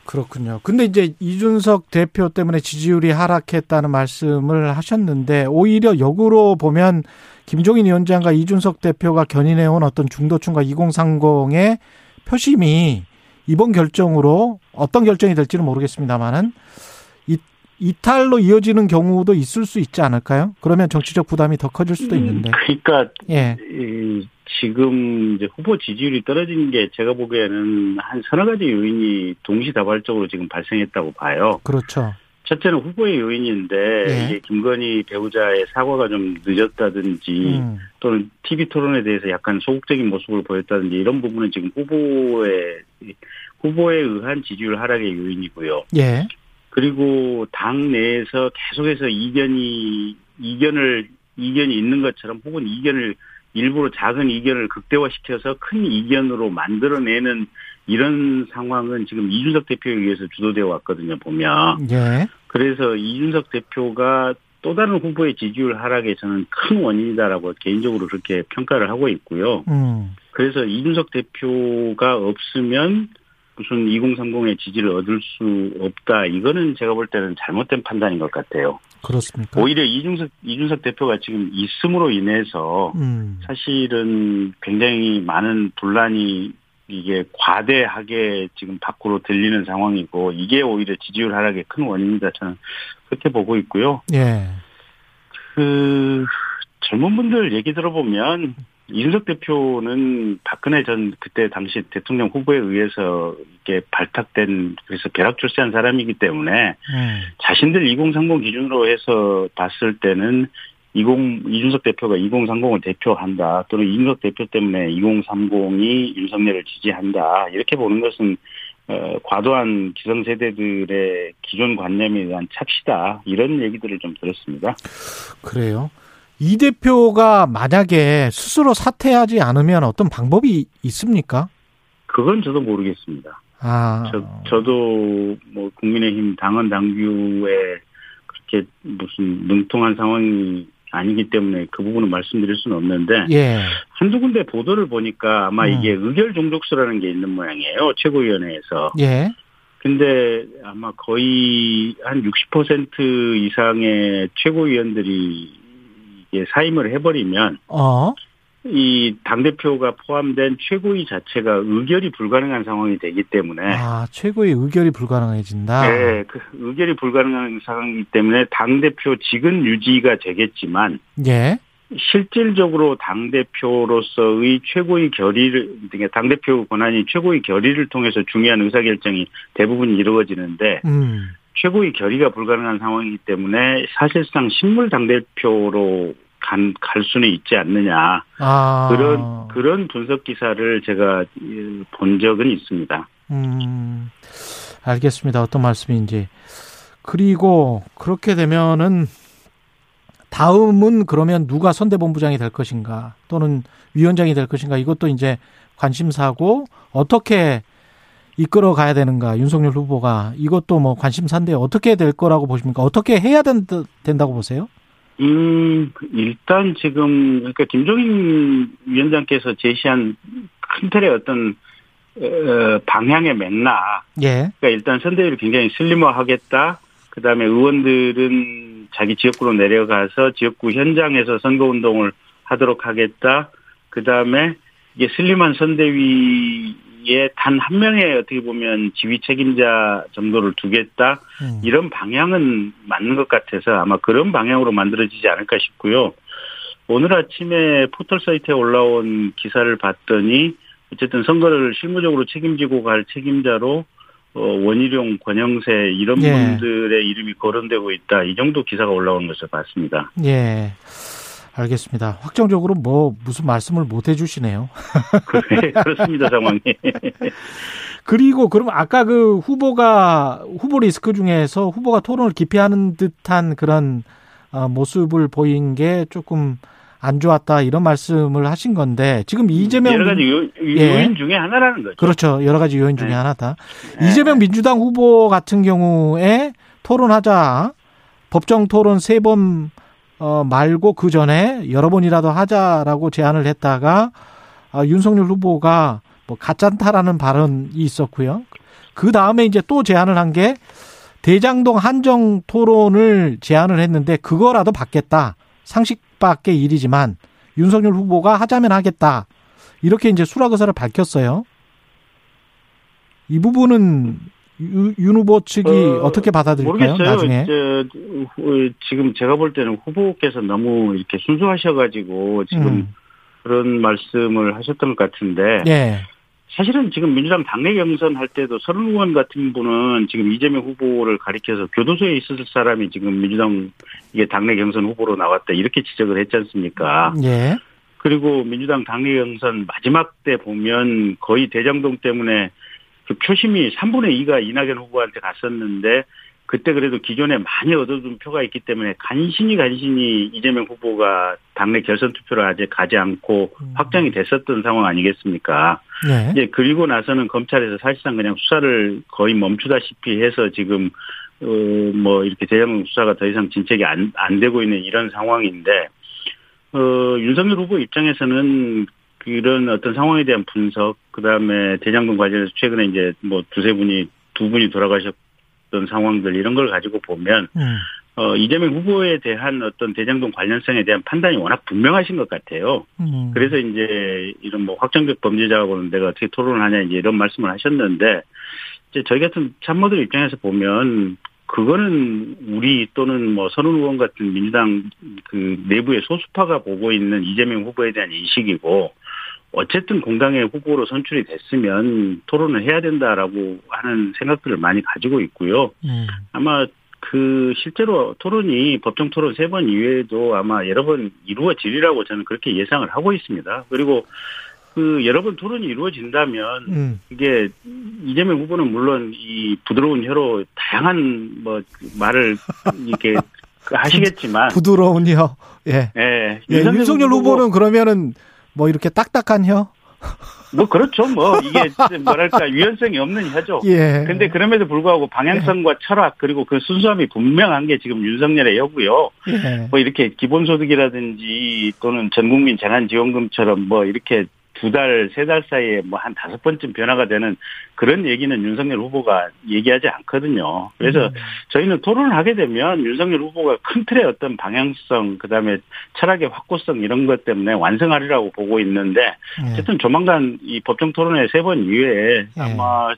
그렇군요. 근데 이제 이준석 대표 때문에 지지율이 하락했다는 말씀을 하셨는데 오히려 역으로 보면 김종인 위원장과 이준석 대표가 견인해온 어떤 중도층과 2030의 표심이 이번 결정으로 어떤 결정이 될지는 모르겠습니다만은 이, 이탈로 이어지는 경우도 있을 수 있지 않을까요? 그러면 정치적 부담이 더 커질 수도 있는데.
그러니까
예.
이, 지금 이제 후보 지지율이 떨어진 게 제가 보기에는 한 서너 가지 요인이 동시다발적으로 지금 발생했다고 봐요.
그렇죠.
첫째는 후보의 요인인데
예.
이게 김건희 배우자의 사과가 좀 늦었다든지
음.
또는 TV 토론에 대해서 약간 소극적인 모습을 보였다든지 이런 부분은 지금 후보의 후보에 의한 지지율 하락의 요인이고요.
예.
그리고 당 내에서 계속해서 이견이 이견을 이견이 있는 것처럼 혹은 이견을 일부러 작은 이견을 극대화시켜서 큰 이견으로 만들어내는 이런 상황은 지금 이준석 대표에 의해서 주도되어 왔거든요, 보면.
예.
그래서 이준석 대표가 또 다른 후보의 지지율 하락에 저는 큰 원인이다라고 개인적으로 그렇게 평가를 하고 있고요.
음.
그래서 이준석 대표가 없으면 무슨 2030의 지지를 얻을 수 없다. 이거는 제가 볼 때는 잘못된 판단인 것 같아요.
그렇습니까?
오히려 이준석 이준석 대표가 지금 있음으로 인해서
음.
사실은 굉장히 많은 분란이 이게 과대하게 지금 밖으로 들리는 상황이고 이게 오히려 지지율 하락의 큰 원인이다 저는 그렇게 보고 있고요.
예.
그 젊은 분들 얘기 들어보면 이준석 대표는 박근혜 전 그때 당시 대통령 후보에 의해서 이렇게 발탁된 그래서 벼락 출세한 사람이기 때문에
음.
자신들 2030 기준으로 해서 봤을 때는 20 이준석 대표가 2030을 대표한다 또는 이준석 대표 때문에 2030이 윤석열을 지지한다 이렇게 보는 것은 어, 과도한 기성세대들의 기존 관념에 대한 착시다 이런 얘기들을 좀 들었습니다.
그래요. 이 대표가 만약에 스스로 사퇴하지 않으면 어떤 방법이 있습니까?
그건 저도 모르겠습니다.
아,
저, 저도 뭐 국민의힘 당헌 당규에 그렇게 무슨 능통한 상황이 아니기 때문에 그 부분은 말씀드릴 수는 없는데
예,
한두 군데 보도를 보니까 아마
음.
이게 의결 종족수라는 게 있는 모양이에요 최고위원회에서.
예,
근데 아마 거의 한 60% 이상의 최고위원들이 이게 사임을 해버리면
어,
이 당대표가 포함된 최고위 자체가 의결이 불가능한 상황이 되기 때문에
아, 최고의 의결이 불가능해진다.
네, 그 의결이 불가능한 상황이기 때문에 당대표 직은 유지가 되겠지만
예,
실질적으로 당대표로서의 최고의 결의를, 그러니까 당대표 권한이 최고의 결의를 통해서 중요한 의사결정이 대부분 이루어지는데
음,
최고의 결의가 불가능한 상황이기 때문에 사실상 식물 당대표로 간, 갈 수는 있지 않느냐.
아,
그런, 그런 분석 기사를 제가 예, 본 적은 있습니다.
음, 알겠습니다. 어떤 말씀인지. 그리고 그렇게 되면은 다음은 그러면 누가 선대본부장이 될 것인가 또는 위원장이 될 것인가 이것도 이제 관심사고 어떻게 이끌어 가야 되는가 윤석열 후보가 이것도 뭐 관심사인데 어떻게 될 거라고 보십니까? 어떻게 해야 된, 된다고 보세요?
음, 일단 지금, 그러니까 김종인 위원장께서 제시한 큰 틀의 어떤, 어, 방향의 맥락.
예.
그러니까 일단 선대위를 굉장히 슬림화 하겠다. 그 다음에 의원들은 자기 지역구로 내려가서 지역구 현장에서 선거운동을 하도록 하겠다. 그 다음에 이게 슬림한 선대위 에단한 명의 어떻게 보면 지휘 책임자 정도를 두겠다.
음.
이런 방향은 맞는 것 같아서 아마 그런 방향으로 만들어지지 않을까 싶고요. 오늘 아침에 포털 사이트에 올라온 기사를 봤더니 어쨌든 선거를 실무적으로 책임지고 갈 책임자로 어, 원희룡, 권영세 이런
예.
분들의 이름이 거론되고 있다. 이 정도 기사가 올라온 것을 봤습니다.
예. 알겠습니다. 확정적으로 뭐 무슨 말씀을 못 해주시네요.
그래, 그렇습니다, 상황이.
그리고 그럼 아까 그 후보가 후보 리스크 중에서 후보가 토론을 기피하는 듯한 그런 어, 모습을 보인 게 조금 안 좋았다 이런 말씀을 하신 건데 지금 이재명
여러 가지 요,
예.
요인 중에 하나라는 거죠.
그렇죠 여러 가지 요인 중에
네.
하나다.
네.
이재명 민주당 후보 같은 경우에 토론하자 법정 토론 세번 어, 말고 그 전에 여러 번이라도 하자라고 제안을 했다가 아, 윤석열 후보가 뭐 가짠타라는 발언이 있었고요. 그 다음에 이제 또 제안을 한 게 대장동 한정 토론을 제안을 했는데 그거라도 받겠다. 상식 밖의 일이지만 윤석열 후보가 하자면 하겠다. 이렇게 이제 수락 의사를 밝혔어요. 이 부분은 유- 윤 후보 측이
어,
어, 떻게 받아들일까요?
모르겠어요.
나중에.
저, 후- 지금 제가 볼 때는 후보께서 너무 이렇게 순수하셔가지고 지금
음.
그런 말씀을 하셨던 것 같은데
예.
사실은 지금 민주당 당내 경선 할 때도 서른 의원 같은 분은 지금 이재명 후보를 가리켜서 교도소에 있었을 사람이 지금 민주당 이게 당내 경선 후보로 나왔다 이렇게 지적을 했지 않습니까?
예.
그리고 민주당 당내 경선 마지막 때 보면 거의 대장동 때문에 그 표심이 3분의 2가 이낙연 후보한테 갔었는데 그때 그래도 기존에 많이 얻어둔 표가 있기 때문에 간신히 간신히 이재명 후보가 당내 결선 투표를 아직 가지 않고 확정이 됐었던 상황 아니겠습니까?
예.
이제 그리고 나서는 검찰에서 사실상 그냥 수사를 거의 멈추다시피 해서 지금 어뭐 이렇게 대형 수사가 더 이상 진척이 안, 안 되고 있는 이런 상황인데 어 윤석열 후보 입장에서는 그런 어떤 상황에 대한 분석 그 다음에 대장동 관련해서 최근에 이제 뭐 두세 분이 두 분이 돌아가셨던 상황들 이런 걸 가지고 보면
음.
어 이재명 후보에 대한 어떤 대장동 관련성에 대한 판단이 워낙 분명하신 것 같아요.
음.
그래서 이제 이런 뭐 확정적 범죄자하고는 내가 어떻게 토론을 하냐 이제 이런 말씀을 하셨는데 이제 저희 같은 참모들 입장에서 보면 그거는 우리 또는 뭐 선훈 의원 같은 민주당 그 내부의 소수파가 보고 있는 이재명 후보에 대한 인식이고 어쨌든 공당의 후보로 선출이 됐으면 토론을 해야 된다라고 하는 생각들을 많이 가지고 있고요.
음.
아마 그 실제로 토론이 법정 토론 세 번 이외에도 아마 여러 번 이루어지리라고 저는 그렇게 예상을 하고 있습니다. 그리고 그 여러 번 토론이 이루어진다면
음.
이게 이재명 후보는 물론 이 부드러운 혀로 다양한 뭐 말을 이렇게 하시겠지만
부드러운 혀. 예.
예,
예, 윤석열 후보는 그러면은 뭐 이렇게 딱딱한 혀?
뭐 그렇죠. 뭐 이게 뭐랄까 유연성이 없는 혀죠.
예.
근데 그럼에도 불구하고 방향성과 철학 그리고 그 순수함이 분명한 게 지금 윤석열의 혀고요.
예.
뭐 이렇게 기본소득이라든지 또는 전국민 재난지원금처럼 뭐 이렇게 두 달, 세 달 사이에 뭐 한 다섯 번쯤 변화가 되는 그런 얘기는 윤석열 후보가 얘기하지 않거든요. 그래서
음.
저희는 토론을 하게 되면 윤석열 후보가 큰 틀의 어떤 방향성, 그 다음에 철학의 확고성 이런 것 때문에 완성하리라고 보고 있는데
예.
어쨌든 조만간 이 법정 토론회 세 번 이후에
예.
아마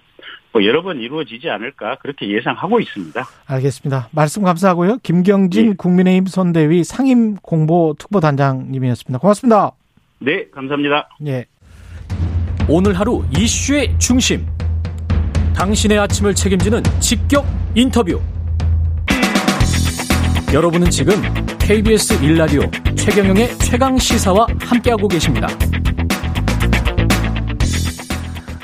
뭐 여러 번 이루어지지 않을까 그렇게 예상하고 있습니다.
알겠습니다. 말씀 감사하고요. 김경진
예.
국민의힘 선대위 상임 공보 특보단장님이었습니다. 고맙습니다.
네, 감사합니다.
예.
오늘 하루 이슈의 중심. 당신의 아침을 책임지는 직격 인터뷰. 여러분은 지금 KBS 일라디오 최경영의 최강 시사와 함께하고 계십니다.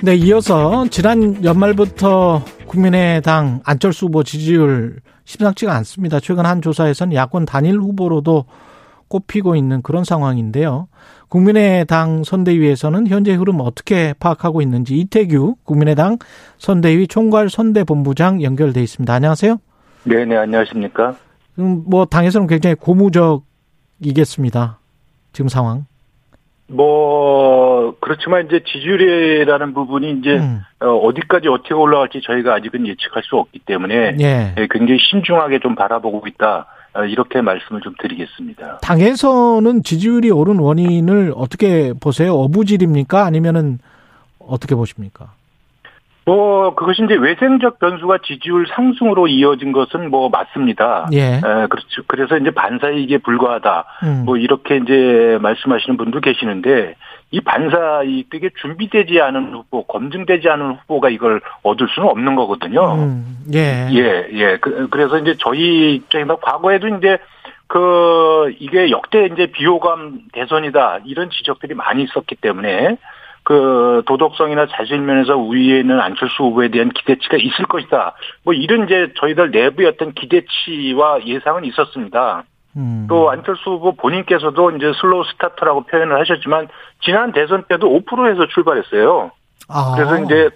네, 이어서 지난 연말부터 국민의당 안철수 후보 지지율 심상치가 않습니다. 최근 한 조사에서는 야권 단일 후보로도 꼽히고 있는 그런 상황인데요. 국민의당 선대위에서는 현재 흐름 어떻게 파악하고 있는지 이태규 국민의당 선대위 총괄 선대본부장 연결돼 있습니다. 안녕하세요.
네 네, 안녕하십니까.
음, 뭐 당에서는 굉장히 고무적이겠습니다. 지금 상황.
뭐, 그렇지만 이제 지지율이라는 부분이 이제
음,
어, 어디까지 어떻게 올라갈지 저희가 아직은 예측할 수 없기 때문에
예.
예, 굉장히 신중하게 좀 바라보고 있다. 어, 이렇게 말씀을 좀 드리겠습니다.
당에서는 지지율이 오른 원인을 어떻게 보세요? 어부질입니까? 아니면은 어떻게 보십니까?
뭐, 그것이 이제 외생적 변수가 지지율 상승으로 이어진 것은 뭐 맞습니다.
예.
에, 그렇죠. 그래서 이제 반사이익에 불과하다.
음.
뭐 이렇게 이제 말씀하시는 분도 계시는데 이 반사이익 되게 준비되지 않은 후보, 검증되지 않은 후보가 이걸 얻을 수는 없는 거거든요.
음, 예.
예, 예. 그, 그래서 이제 저희 입장에서 과거에도 이제 그 이게 역대 이제 비호감 대선이다 이런 지적들이 많이 있었기 때문에 그 도덕성이나 자질 면에서 우위에 있는 안철수 후보에 대한 기대치가 있을 것이다. 뭐 이런 이제 저희들 내부의 어떤 기대치와 예상은 있었습니다.
음.
또 안철수 후보 본인께서도 이제 slow starter라고 표현을 하셨지만 지난 대선 때도 5%에서 출발했어요.
아.
그래서 이제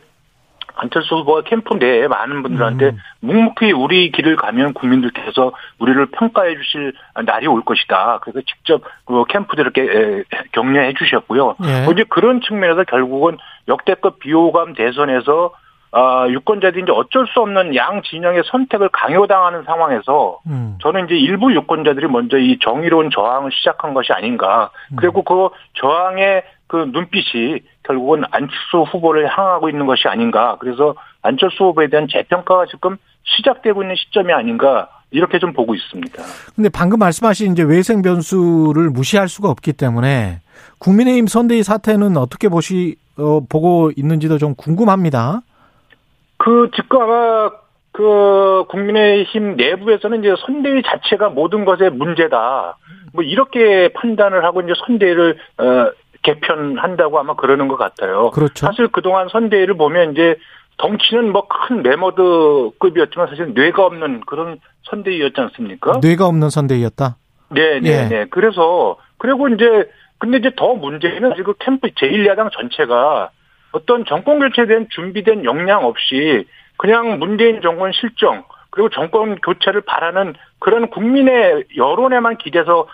안철수 후보가 캠프 내에 많은 분들한테
음.
묵묵히 우리 길을 가면 국민들께서 우리를 평가해 주실 날이 올 것이다. 그래서 직접 그 캠프들 이렇게 에, 격려해 주셨고요.
예.
뭐 이제 그런 측면에서 결국은 역대급 비호감 대선에서 아, 유권자들이 이제 어쩔 수 없는 양 진영의 선택을 강요당하는 상황에서
음.
저는 이제 일부 유권자들이 먼저 이 정의로운 저항을 시작한 것이 아닌가. 그리고 그 저항의 그 눈빛이 결국은 안철수 후보를 향하고 있는 것이 아닌가. 그래서 안철수 후보에 대한 재평가가 지금 시작되고 있는 시점이 아닌가. 이렇게 좀 보고 있습니다.
근데 방금 말씀하신 이제 외생 변수를 무시할 수가 없기 때문에 국민의힘 선대위 사태는 어떻게 보시 어, 보고 있는지도 좀 궁금합니다.
그 아마 그 국민의힘 내부에서는 이제 선대위 자체가 모든 것의 문제다. 뭐 이렇게 판단을 하고 이제 선대위를 어 개편한다고 아마 그러는 것 같아요.
그렇죠.
사실 그동안 선대위를 보면 이제 덩치는 뭐 큰 메머드급이었지만 사실 뇌가 없는 그런 선대위였지 않습니까?
뇌가 없는 선대위였다.
네, 네,
예.
네. 그래서 그리고 이제 근데 이제 더 문제는 지금 캠프 제1야당 전체가 어떤 정권 교체에 대한 준비된 역량 없이 그냥 문재인 정권 실정 그리고 정권 교체를 바라는 그런 국민의 여론에만 기대서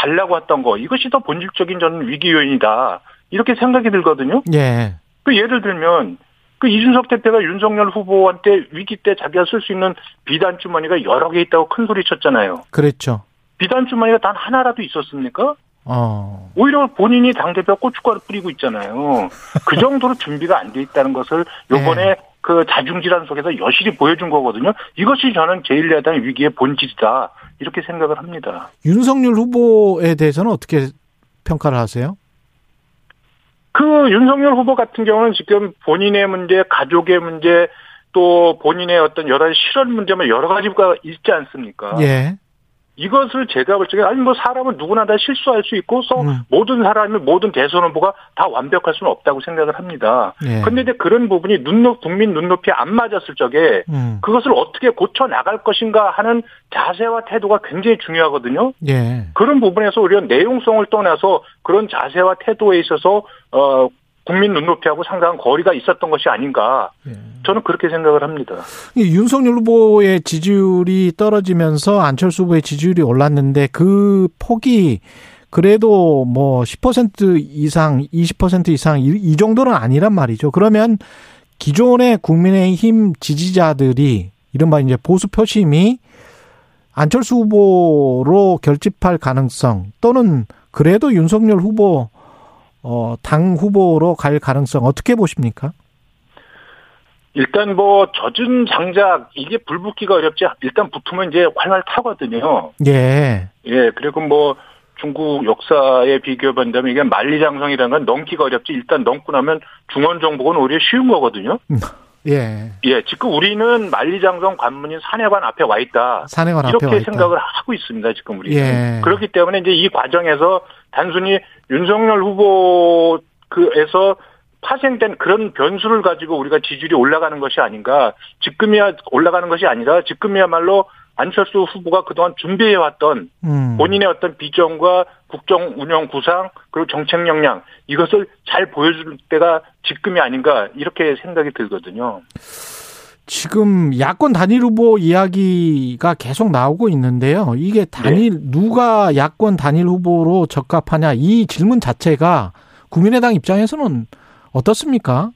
어, 가려고 했던 거 이것이 더 본질적인 저는 위기 요인이다 이렇게 생각이 들거든요.
예.
그 예를 들면 그 이준석 대표가 윤석열 후보한테 위기 때 자기가 쓸 수 있는 비단 주머니가 여러 개 있다고 큰 소리 쳤잖아요.
그랬죠.
비단 주머니가 단 하나라도 있었습니까?
어.
오히려 본인이 당대표 고춧가루 뿌리고 있잖아요. 그 정도로 준비가 안 돼 있다는 것을 요번에 그 자중질환 속에서 여실히 보여준 거거든요. 이것이 저는 제1야당 위기의 본질이다. 이렇게 생각을 합니다.
윤석열 후보에 대해서는 어떻게 평가를 하세요?
그 윤석열 후보 같은 경우는 지금 본인의 문제, 가족의 문제, 또 본인의 어떤 여러 가지 실현 문제만 여러 가지가 있지 않습니까?
예.
이것을 제가 볼 적에 아니 뭐 사람은 누구나 다 실수할 수 있고 서
음.
모든 사람이 모든 대선 후보가 다 완벽할 수는 없다고 생각을 합니다.
예.
근데 이제 그런 부분이 눈높 국민 눈높이에 안 맞았을 적에
음.
그것을 어떻게 고쳐 나갈 것인가 하는 자세와 태도가 굉장히 중요하거든요.
예.
그런 부분에서 우리가 내용성을 떠나서 그런 자세와 태도에 있어서 어 국민 눈높이하고 상당한 거리가 있었던 것이 아닌가.
예.
저는 그렇게 생각을 합니다.
이 윤석열 후보의 지지율이 떨어지면서 안철수 후보의 지지율이 올랐는데 그 폭이 그래도 뭐 10% 이상, 20% 이상 이, 이 정도는 아니란 말이죠. 그러면 기존의 국민의힘 지지자들이 이른바 이제 보수 표심이 안철수 후보로 결집할 가능성 또는 그래도 윤석열 후보 어, 당 후보로 갈 가능성 어떻게 보십니까?
일단 뭐 젖은 장작 이게 불 붙기가 어렵지 일단 붙으면 이제 활활 타거든요.
예.
예 그리고 뭐 중국 역사에 비교해 본다면 이게 만리장성이라는 건 넘기가 어렵지 일단 넘고 나면 중원 정복은 오히려 쉬운 거거든요.
예.
예 지금 우리는 만리장성 관문인 산해관 앞에 와 있다.
산해관 앞에
이렇게
와 있다.
생각을 하고 있습니다 지금 우리는.
예.
그렇기 때문에 이제 이 과정에서 단순히 윤석열 후보 그에서 파생된 그런 변수를 가지고 우리가 지지율이 올라가는 것이 아닌가. 지금이야 올라가는 것이 아니라 지금이야말로 안철수 후보가 그동안 준비해왔던
음.
본인의 어떤 비전과 국정 운영 구상 그리고 정책 역량 이것을 잘 보여줄 때가 지금이 아닌가 이렇게 생각이 들거든요.
지금 야권 단일 후보 이야기가 계속 나오고 있는데요. 이게 단일
네.
누가 야권 단일 후보로 적합하냐 이 질문 자체가 국민의당 입장에서는 어떻습니까?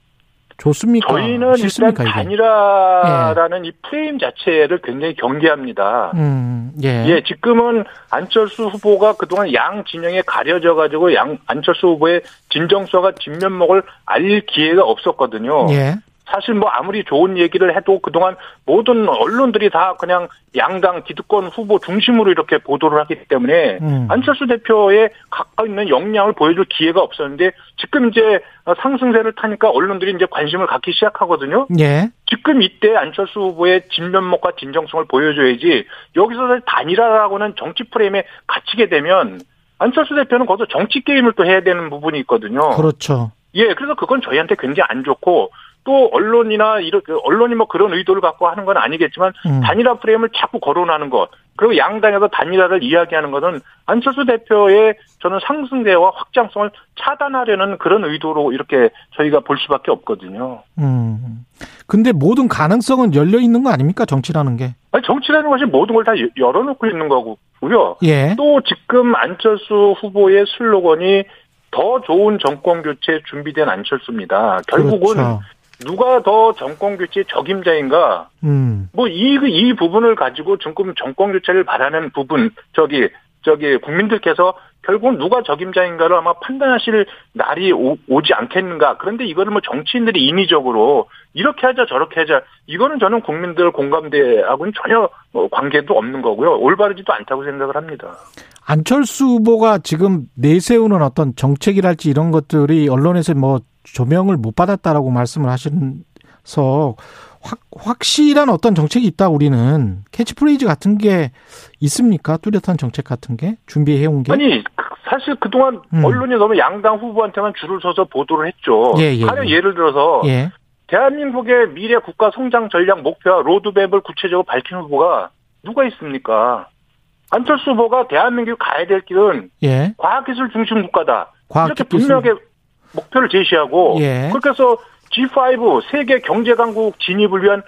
좋습니까?
저희는
싫습니까
일단? 단일화라는 이 프레임 자체를 굉장히 경계합니다.
음, 예.
예, 지금은 안철수 후보가 그동안 양 진영에 가려져 가지고 양 안철수 후보의 진정서가 진면목을 알릴 기회가 없었거든요.
예.
사실 뭐 아무리 좋은 얘기를 해도 그동안 모든 언론들이 다 그냥 양당 기득권 후보 중심으로 이렇게 보도를 하기 때문에
음.
안철수 대표의 가까이 있는 역량을 보여줄 기회가 없었는데 지금 이제 상승세를 타니까 언론들이 이제 관심을 갖기 시작하거든요.
예.
지금 이때 안철수 후보의 진면목과 진정성을 보여줘야지 여기서 단일화라고는 정치 프레임에 갇히게 되면 안철수 대표는 거기서 정치 게임을 또 해야 되는 부분이 있거든요.
그렇죠.
예, 그래서 그건 저희한테 굉장히 안 좋고 또 언론이나 이렇게 언론이 뭐 그런 의도를 갖고 하는 건 아니겠지만
음.
단일화 프레임을 자꾸 거론하는 것 그리고 양당에서 단일화를 이야기하는 것은 안철수 대표의 저는 상승세와 확장성을 차단하려는 그런 의도로 이렇게 저희가 볼 수밖에 없거든요.
음. 근데 모든 가능성은 열려 있는 거 아닙니까? 정치라는 게.
아니, 정치라는 것이 모든 걸 다 열어놓고 있는 거고요.
예.
또 지금 안철수 후보의 슬로건이 더 좋은 정권 교체 준비된 안철수입니다. 결국은
그렇죠.
누가 더 정권 교체 적임자인가?
음.
뭐이이 부분을 가지고 지금 정권 교체를 바라는 부분 저기 저기 국민들께서 결국은 누가 적임자인가를 아마 판단하실 날이 오, 지 않겠는가. 그런데 이거를 뭐 정치인들이 인위적으로 이렇게 하자 저렇게 하자 이거는 저는 국민들 공감대하고는 전혀 뭐 관계도 없는 거고요. 올바르지도 않다고 생각을 합니다.
안철수 후보가 지금 내세우는 어떤 정책이랄지 이런 것들이 언론에서 뭐 조명을 못 받았다라고 말씀을 하시면서 확, 확실한 어떤 정책이 있다 우리는 캐치프레이즈 같은 게 있습니까? 뚜렷한 정책 같은 게 준비해 온 게?
아니 그- 사실 그동안
음.
언론이 너무 양당 후보한테만 줄을 서서 보도를 했죠.
예, 예,
가령
예.
예를 들어서
예.
대한민국의 미래 국가 성장 전략 목표와 로드맵을 구체적으로 밝힌 후보가 누가 있습니까? 안철수 후보가 대한민국이 가야 될 길은
예.
과학기술 중심 국가다.
과학
이렇게. 분명하게 목표를 제시하고
예.
그렇게 해서 G5 세계 경제 강국 진입을 위한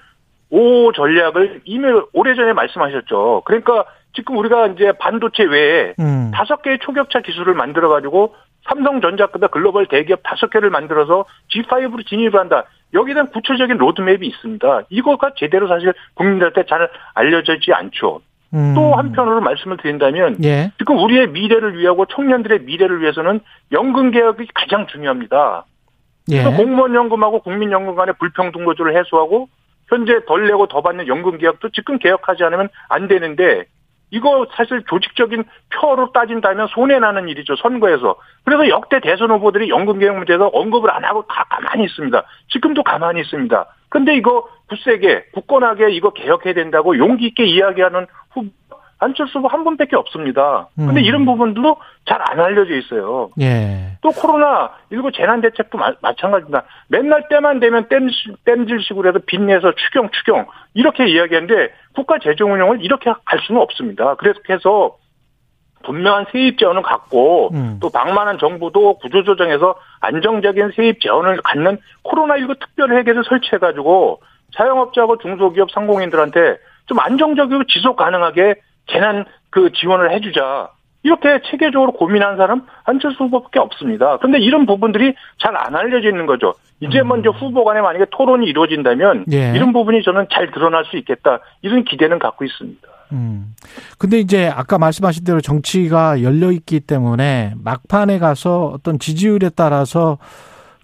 5 전략을 이미 오래전에 말씀하셨죠. 그러니까 지금 우리가 이제 반도체 외에
음.
다섯 개의 초격차 기술을 만들어 가지고 삼성전자보다 글로벌 대기업 다섯 개를 만들어서 G5로 진입을 한다. 여기에 대한 구체적인 로드맵이 있습니다. 이거가 제대로 사실 국민들한테 잘 알려지지 않죠.
음.
또 한편으로 말씀을 드린다면
예.
지금 우리의 미래를 위하고 청년들의 미래를 위해서는 연금 개혁이 가장 중요합니다.
예.
그래서 공무원 연금하고 국민 연금 간의 불평등 구조를 해소하고 현재 덜 내고 더 받는 연금 개혁도 지금 개혁하지 않으면 안 되는데 이거 사실 조직적인 표로 따진다면 손해나는 일이죠 선거에서 그래서 역대 대선 후보들이 연금 개혁 문제에서 언급을 안 하고 다 가만히 있습니다 지금도 가만히 있습니다 근데 이거 굳세게 굳건하게 이거 개혁해야 된다고 용기 있게 이야기하는 후보 안철수 후보 한 분밖에 없습니다 근데
음.
이런 부분들도 잘 안 알려져 있어요
예.
또 코로나 19 재난 대책도 마, 마찬가지입니다. 맨날 때만 되면 땜, 땜질식으로 해서 빚내서 추경 추경 이렇게 이야기하는데 국가 재정 운영을 이렇게 할 수는 없습니다. 그래서 해서 분명한 세입 재원을 갖고
음.
또 방만한 정부도 구조조정해서 안정적인 세입 재원을 갖는 코로나19 특별회계를 설치해가지고 자영업자하고 중소기업 상공인들한테 좀 안정적이고 지속 가능하게 재난 그 지원을 해주자. 이렇게 체계적으로 고민한 사람 안철수 후보밖에 없습니다. 그런데 이런 부분들이 잘 안 알려져 있는 거죠. 이제 먼저 후보 간에 만약에 토론이 이루어진다면
예.
이런 부분이 저는 잘 드러날 수 있겠다. 이런 기대는 갖고 있습니다.
음. 근데 이제 아까 말씀하신 대로 정치가 열려 있기 때문에 막판에 가서 어떤 지지율에 따라서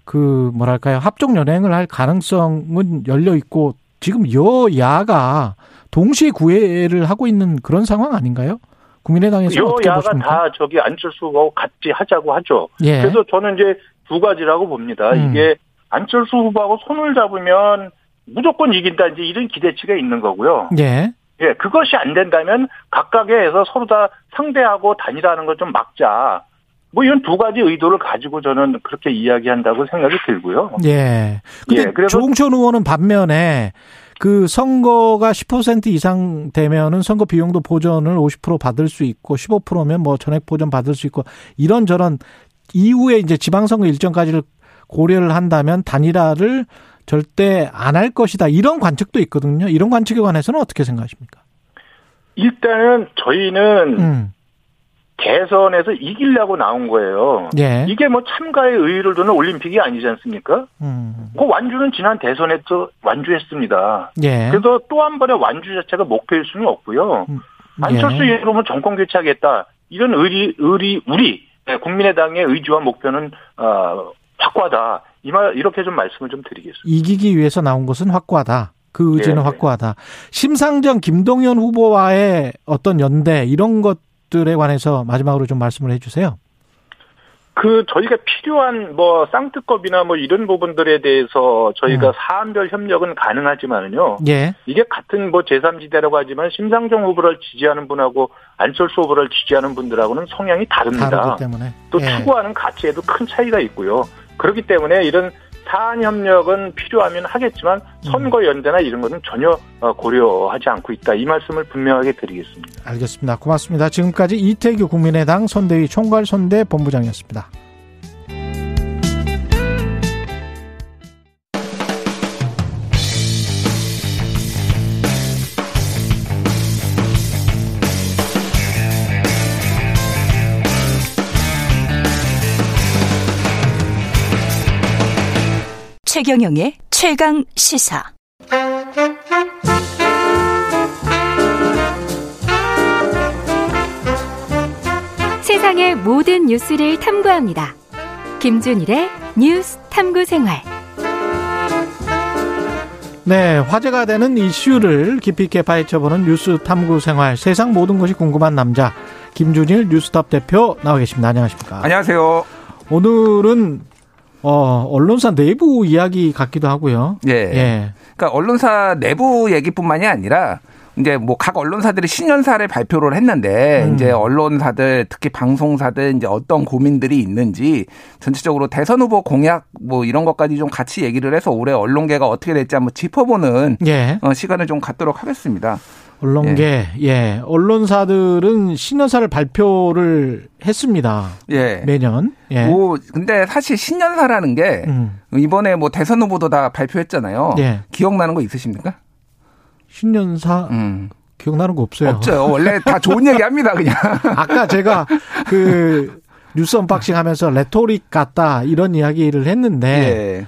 그 뭐랄까요 합종 연행을 할 가능성은 열려 있고 지금 여야가 동시에 구애를 하고 있는 그런 상황 아닌가요? 국민의당에서
여야가? 다 저기 안철수 후보하고 같이 하자고 하죠.
예.
그래서 저는 이제 두 가지라고 봅니다.
음.
이게 안철수 후보하고 손을 잡으면 무조건 이긴다 이제 이런 기대치가 있는 거고요.
예.
예, 그것이 안 된다면 각각에 해서 서로 다 상대하고 단일화하는 걸 좀 막자. 뭐 이런 두 가지 의도를 가지고 저는 그렇게 이야기한다고 생각이 들고요.
예. 근데
예, 그래서-
조홍천 의원은 반면에 그 선거가 10% 이상 되면은 선거 비용도 보전을 50% 받을 수 있고 15%면 뭐 전액 보전 받을 수 있고 이런저런 이후에 이제 지방선거 일정까지를 고려를 한다면 단일화를 절대 안 할 것이다. 이런 관측도 있거든요. 이런 관측에 관해서는 어떻게 생각하십니까?
일단은 저희는
음.
대선에서 이기려고 나온 거예요.
예.
이게 뭐 참가의 의의를 두는 올림픽이 아니지 않습니까?
음.
그 완주는 지난 대선에서 완주했습니다.
예.
그래서 또 한 번의 완주 자체가 목표일 수는 없고요.
음,
안철수
예.
이후로는 정권 교체하겠다. 이런 의리, 의리, 우리 네, 국민의당의 의지와 목표는 어, 확고하다. 이말 이렇게 좀 말씀을 좀 드리겠습니다.
이기기 위해서 나온 것은 확고하다. 그 의지는
네, 네.
확고하다. 심상정 김동연 후보와의 어떤 연대 이런 것들에 관해서 마지막으로 좀 말씀을 해주세요.
그 저희가 필요한 뭐 쌍특급이나 뭐 이런 부분들에 대해서 저희가
음.
사안별 협력은 가능하지만은요.
예.
이게 같은 뭐 제3지대라고 하지만 심상정 후보를 지지하는 분하고 안철수 후보를 지지하는 분들하고는 성향이 다릅니다.
다르기 때문에.
또
예.
추구하는 가치에도 큰 차이가 있고요. 그렇기 때문에 이런 사안 협력은 필요하면 하겠지만 선거 연대나 이런 것은 전혀 어, 고려하지 않고 있다. 이 말씀을 분명하게 드리겠습니다.
알겠습니다. 고맙습니다. 지금까지 이태규 국민의당 선대위 총괄 선대 본부장이었습니다.
최경영의 최강 시사.
세상의 모든 뉴스를 탐구합니다. 김준일의 뉴스 탐구 생활.
네, 화제가 되는 이슈를 깊이 있게 파헤쳐보는 뉴스 탐구 생활. 세상 모든 것이 궁금한 남자 김준일 뉴스탑 대표 나와 계십니다. 안녕하십니까?
안녕하세요.
오늘은 어, 언론사 내부 이야기 같기도 하고요.
예.
예.
그러니까 언론사 내부 얘기뿐만이 아니라 이제 뭐 각 언론사들이 신년사를 발표를 했는데
음.
이제 언론사들 특히 방송사들 이제 어떤 고민들이 있는지 전체적으로 대선 후보 공약 뭐 이런 것까지 좀 같이 얘기를 해서 올해 언론계가 어떻게 될지 한번 짚어보는
예.
어, 시간을 좀 갖도록 하겠습니다.
언론계, 예. 언론사들은 신년사를 발표를 했습니다.
예.
매년. 예.
뭐 근데 사실 신년사라는 게
음.
이번에 뭐 대선 후보도 다 발표했잖아요.
예.
기억나는 거 있으십니까?
신년사
음.
기억나는 거 없어요.
없죠. 원래 다 좋은 얘기 합니다, 그냥.
아까 제가 그 뉴스 unboxing 하면서 레토릭 같다 이런 이야기를 했는데
예.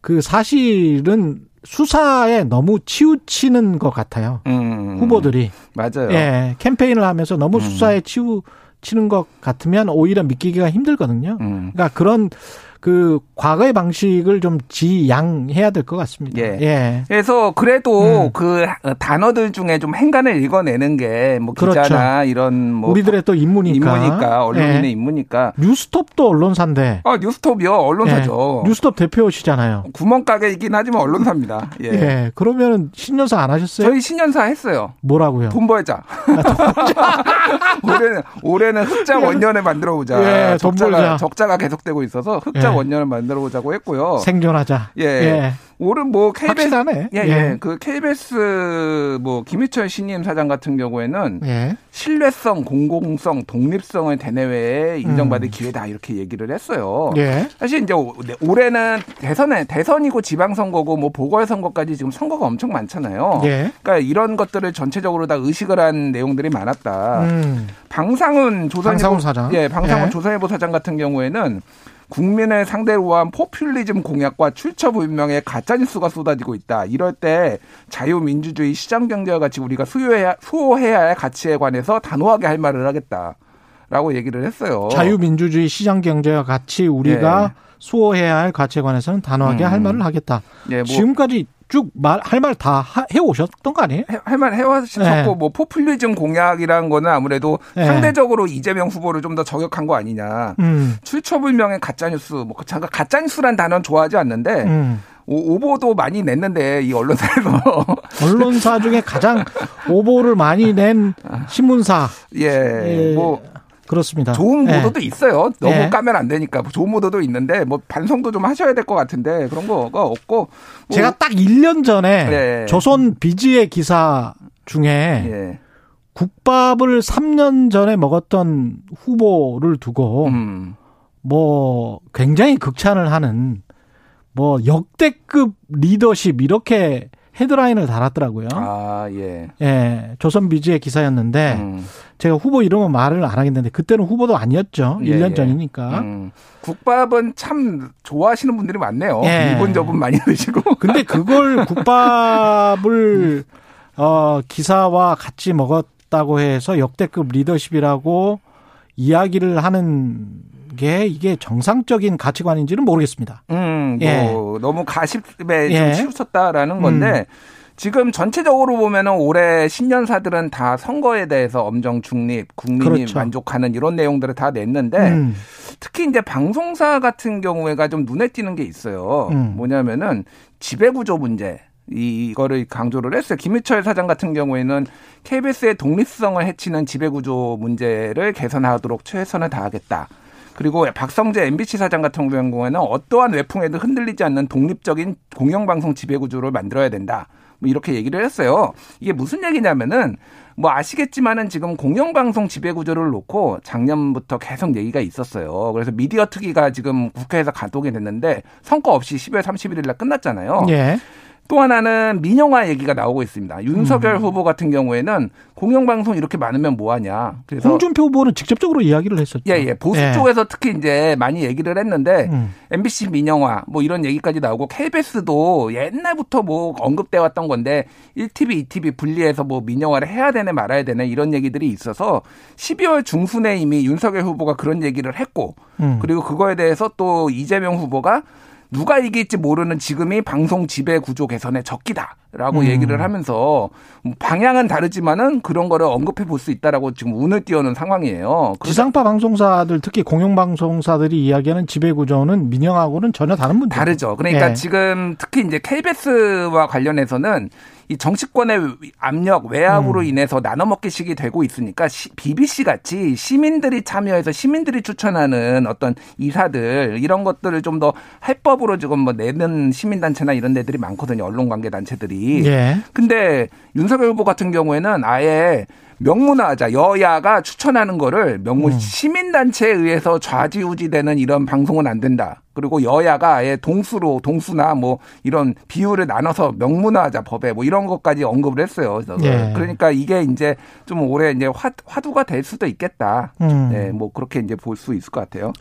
그 사실은 수사에 너무 치우치는 것 같아요.
음.
후보들이.
맞아요.
예. 캠페인을 하면서 너무
음.
수사에 치우치는 것 같으면 오히려 믿기기가 힘들거든요.
음.
그러니까 그런 그 과거의 방식을 좀 지양해야 될 것 같습니다.
예.
예.
그래서 그래도
음.
그 단어들 중에 좀 행간을 읽어내는 게뭐
그렇죠.
기자나 이런 뭐
우리들의 또 임무니까.
임무니까 언론인의
예.
임무니까.
뉴스톱도 언론사인데.
아 뉴스톱이요 언론사죠.
예. 뉴스톱 대표시잖아요.
구멍가게이긴 하지만 언론사입니다. 예.
예. 그러면 신년사 안 하셨어요?
저희 신년사 했어요.
뭐라고요?
돈 벌자. 올해는 올해는 흑자 원년을 만들어 보자.
예.
적자가 적자가 계속되고 있어서 흑자
예.
원년을 만들어 보자고 했고요.
생존하자.
예.
예.
올은 뭐 KBS
확실하네.
예,
예.
예. 그 KBS 뭐 김희철 신임 사장 같은 경우에는
예.
신뢰성, 공공성, 독립성을 대내외에 인정받을
음.
기회다 이렇게 얘기를 했어요.
예.
사실 이제 오- 네, 올해는 대선에 대선이고 지방선거고 뭐 보궐선거까지 지금 선거가 엄청 많잖아요.
예.
그러니까 이런 것들을 전체적으로 다 의식을 한 내용들이 많았다.
음.
방상훈 조선일보
방상훈 사장.
예, 방상훈
예.
조선일보 사장 같은 경우에는 국민을 상대로 한 포퓰리즘 공약과 출처 불명의 가짜 뉴스가 쏟아지고 있다. 이럴 때 자유민주주의 시장 경제와 같이 우리가 수요해야 수호해야 할 가치에 관해서 단호하게 할 말을 하겠다 라고 얘기를 했어요.
자유민주주의 시장 경제와 같이 우리가
예.
수호해야 할 가치에 관해서는 단호하게
음.
할 말을 하겠다.
예, 뭐
지금까지 쭉 말 할 말 다 해오셨던 거 아니에요?
할 말 해왔었고
네.
뭐 포퓰리즘 공약이라는 거는 아무래도
네.
상대적으로 이재명 후보를 좀 더 저격한 거 아니냐.
음.
출처불명의 가짜 뉴스 뭐 제가 가짜 뉴스란 단어는 좋아하지 않는데
음.
오, 보도 많이 냈는데 이 언론사에서
언론사 중에 가장 오보를 많이 낸 신문사.
예,
예,
뭐
그렇습니다.
좋은
예.
보도도 있어요. 너무
예.
까면 안 되니까 좋은 보도도 있는데 뭐 반성도 좀 하셔야 될 것 같은데 그런 거가 없고 뭐,
제가 딱 1년 전에
예.
조선 비지의 기사 중에
예.
국밥을 3년 전에 먹었던 후보를 두고
음.
뭐 굉장히 극찬을 하는 뭐 역대급 리더십 이렇게 헤드라인을 달았더라고요.
아, 예.
예, 조선 비지의 기사였는데
음.
제가 후보 이름은 말을 안 하겠는데 그때는 후보도 아니었죠.
예,
1년
예.
전이니까.
음. 국밥은 참 좋아하시는 분들이 많네요.
예.
일본 저분 많이 드시고.
근데 그걸 국밥을 어 기사와 같이 먹었다고 해서 역대급 리더십이라고 이야기를 하는 게 이게 정상적인 가치관인지는 모르겠습니다.
음, 뭐
예.
너무 가십에
예.
좀 치우쳤다라는 건데 지금 전체적으로 보면은 올해 신년사들은 다 선거에 대해서 엄정 중립, 국민이
그렇죠.
만족하는 이런 내용들을 다 냈는데
음.
특히 이제 방송사 같은 경우에가 좀 눈에 띄는 게 있어요.
음.
뭐냐면은 지배구조 문제. 이거를 강조를 했어요. 김희철 사장 같은 경우에는 KBS의 독립성을 해치는 지배구조 문제를 개선하도록 최선을 다하겠다. 그리고 박성재 MBC 사장 같은 경우에는 어떠한 외풍에도 흔들리지 않는 독립적인 공영방송 지배구조를 만들어야 된다. 뭐 이렇게 얘기를 했어요. 이게 무슨 얘기냐면은 뭐 아시겠지만은 지금 공영방송 지배 구조를 놓고 작년부터 계속 얘기가 있었어요. 그래서 미디어 특위가 지금 국회에서 가동이 됐는데 성과 없이 12월 31일 날 끝났잖아요.
예.
또 하나는 민영화 얘기가 나오고 있습니다. 윤석열
음.
후보 같은 경우에는 공영방송 이렇게 많으면 뭐하냐. 그래서
홍준표 후보는 직접적으로 이야기를 했었죠.
예, 예. 보수
예.
쪽에서 특히 이제 많이 얘기를 했는데
음.
MBC 민영화 뭐 이런 얘기까지 나오고 KBS도 옛날부터 뭐 언급돼 왔던 건데 1TV, 2TV 분리해서 뭐 민영화를 해야 되네 말아야 되네 이런 얘기들이 있어서 12월 중순에 이미 윤석열 후보가 그런 얘기를 했고
음.
그리고 그거에 대해서 또 이재명 후보가 누가 이길지 모르는 지금이 방송 지배 구조 개선의 적기다 라고
음.
얘기를 하면서 방향은 다르지만은 그런 거를 언급해 볼 수 있다라고 지금 운을 띄우는 상황이에요.
지상파 방송사들 특히 공영 방송사들이 이야기하는 지배 구조는 민영하고는 전혀 다른 문제.
다르죠. 그러니까
예.
지금 특히 이제 KBS와 관련해서는 이 정치권의 압력 외압으로
음.
인해서 나눠먹기식이 되고 있으니까 BBC 같이 시민들이 참여해서 시민들이 추천하는 어떤 이사들 이런 것들을 좀 더 해법으로 지금 뭐 내는 시민단체나 이런 데들이 많거든요. 언론관계 단체들이.
예.
근데 윤석열 후보 같은 경우에는 아예 명문화하자 여야가 추천하는 거를 명문
음.
시민단체에 의해서 좌지우지되는 이런 방송은 안 된다. 그리고 여야가 아예 동수로 동수나 뭐 이런 비율을 나눠서 명문화하자 법에 뭐 이런 것까지 언급을 했어요. 그래서
예.
그러니까 이게 이제 좀 올해 이제 화, 화두가 될 수도 있겠다.
음.
네, 뭐 그렇게 이제 볼 수 있을 것 같아요.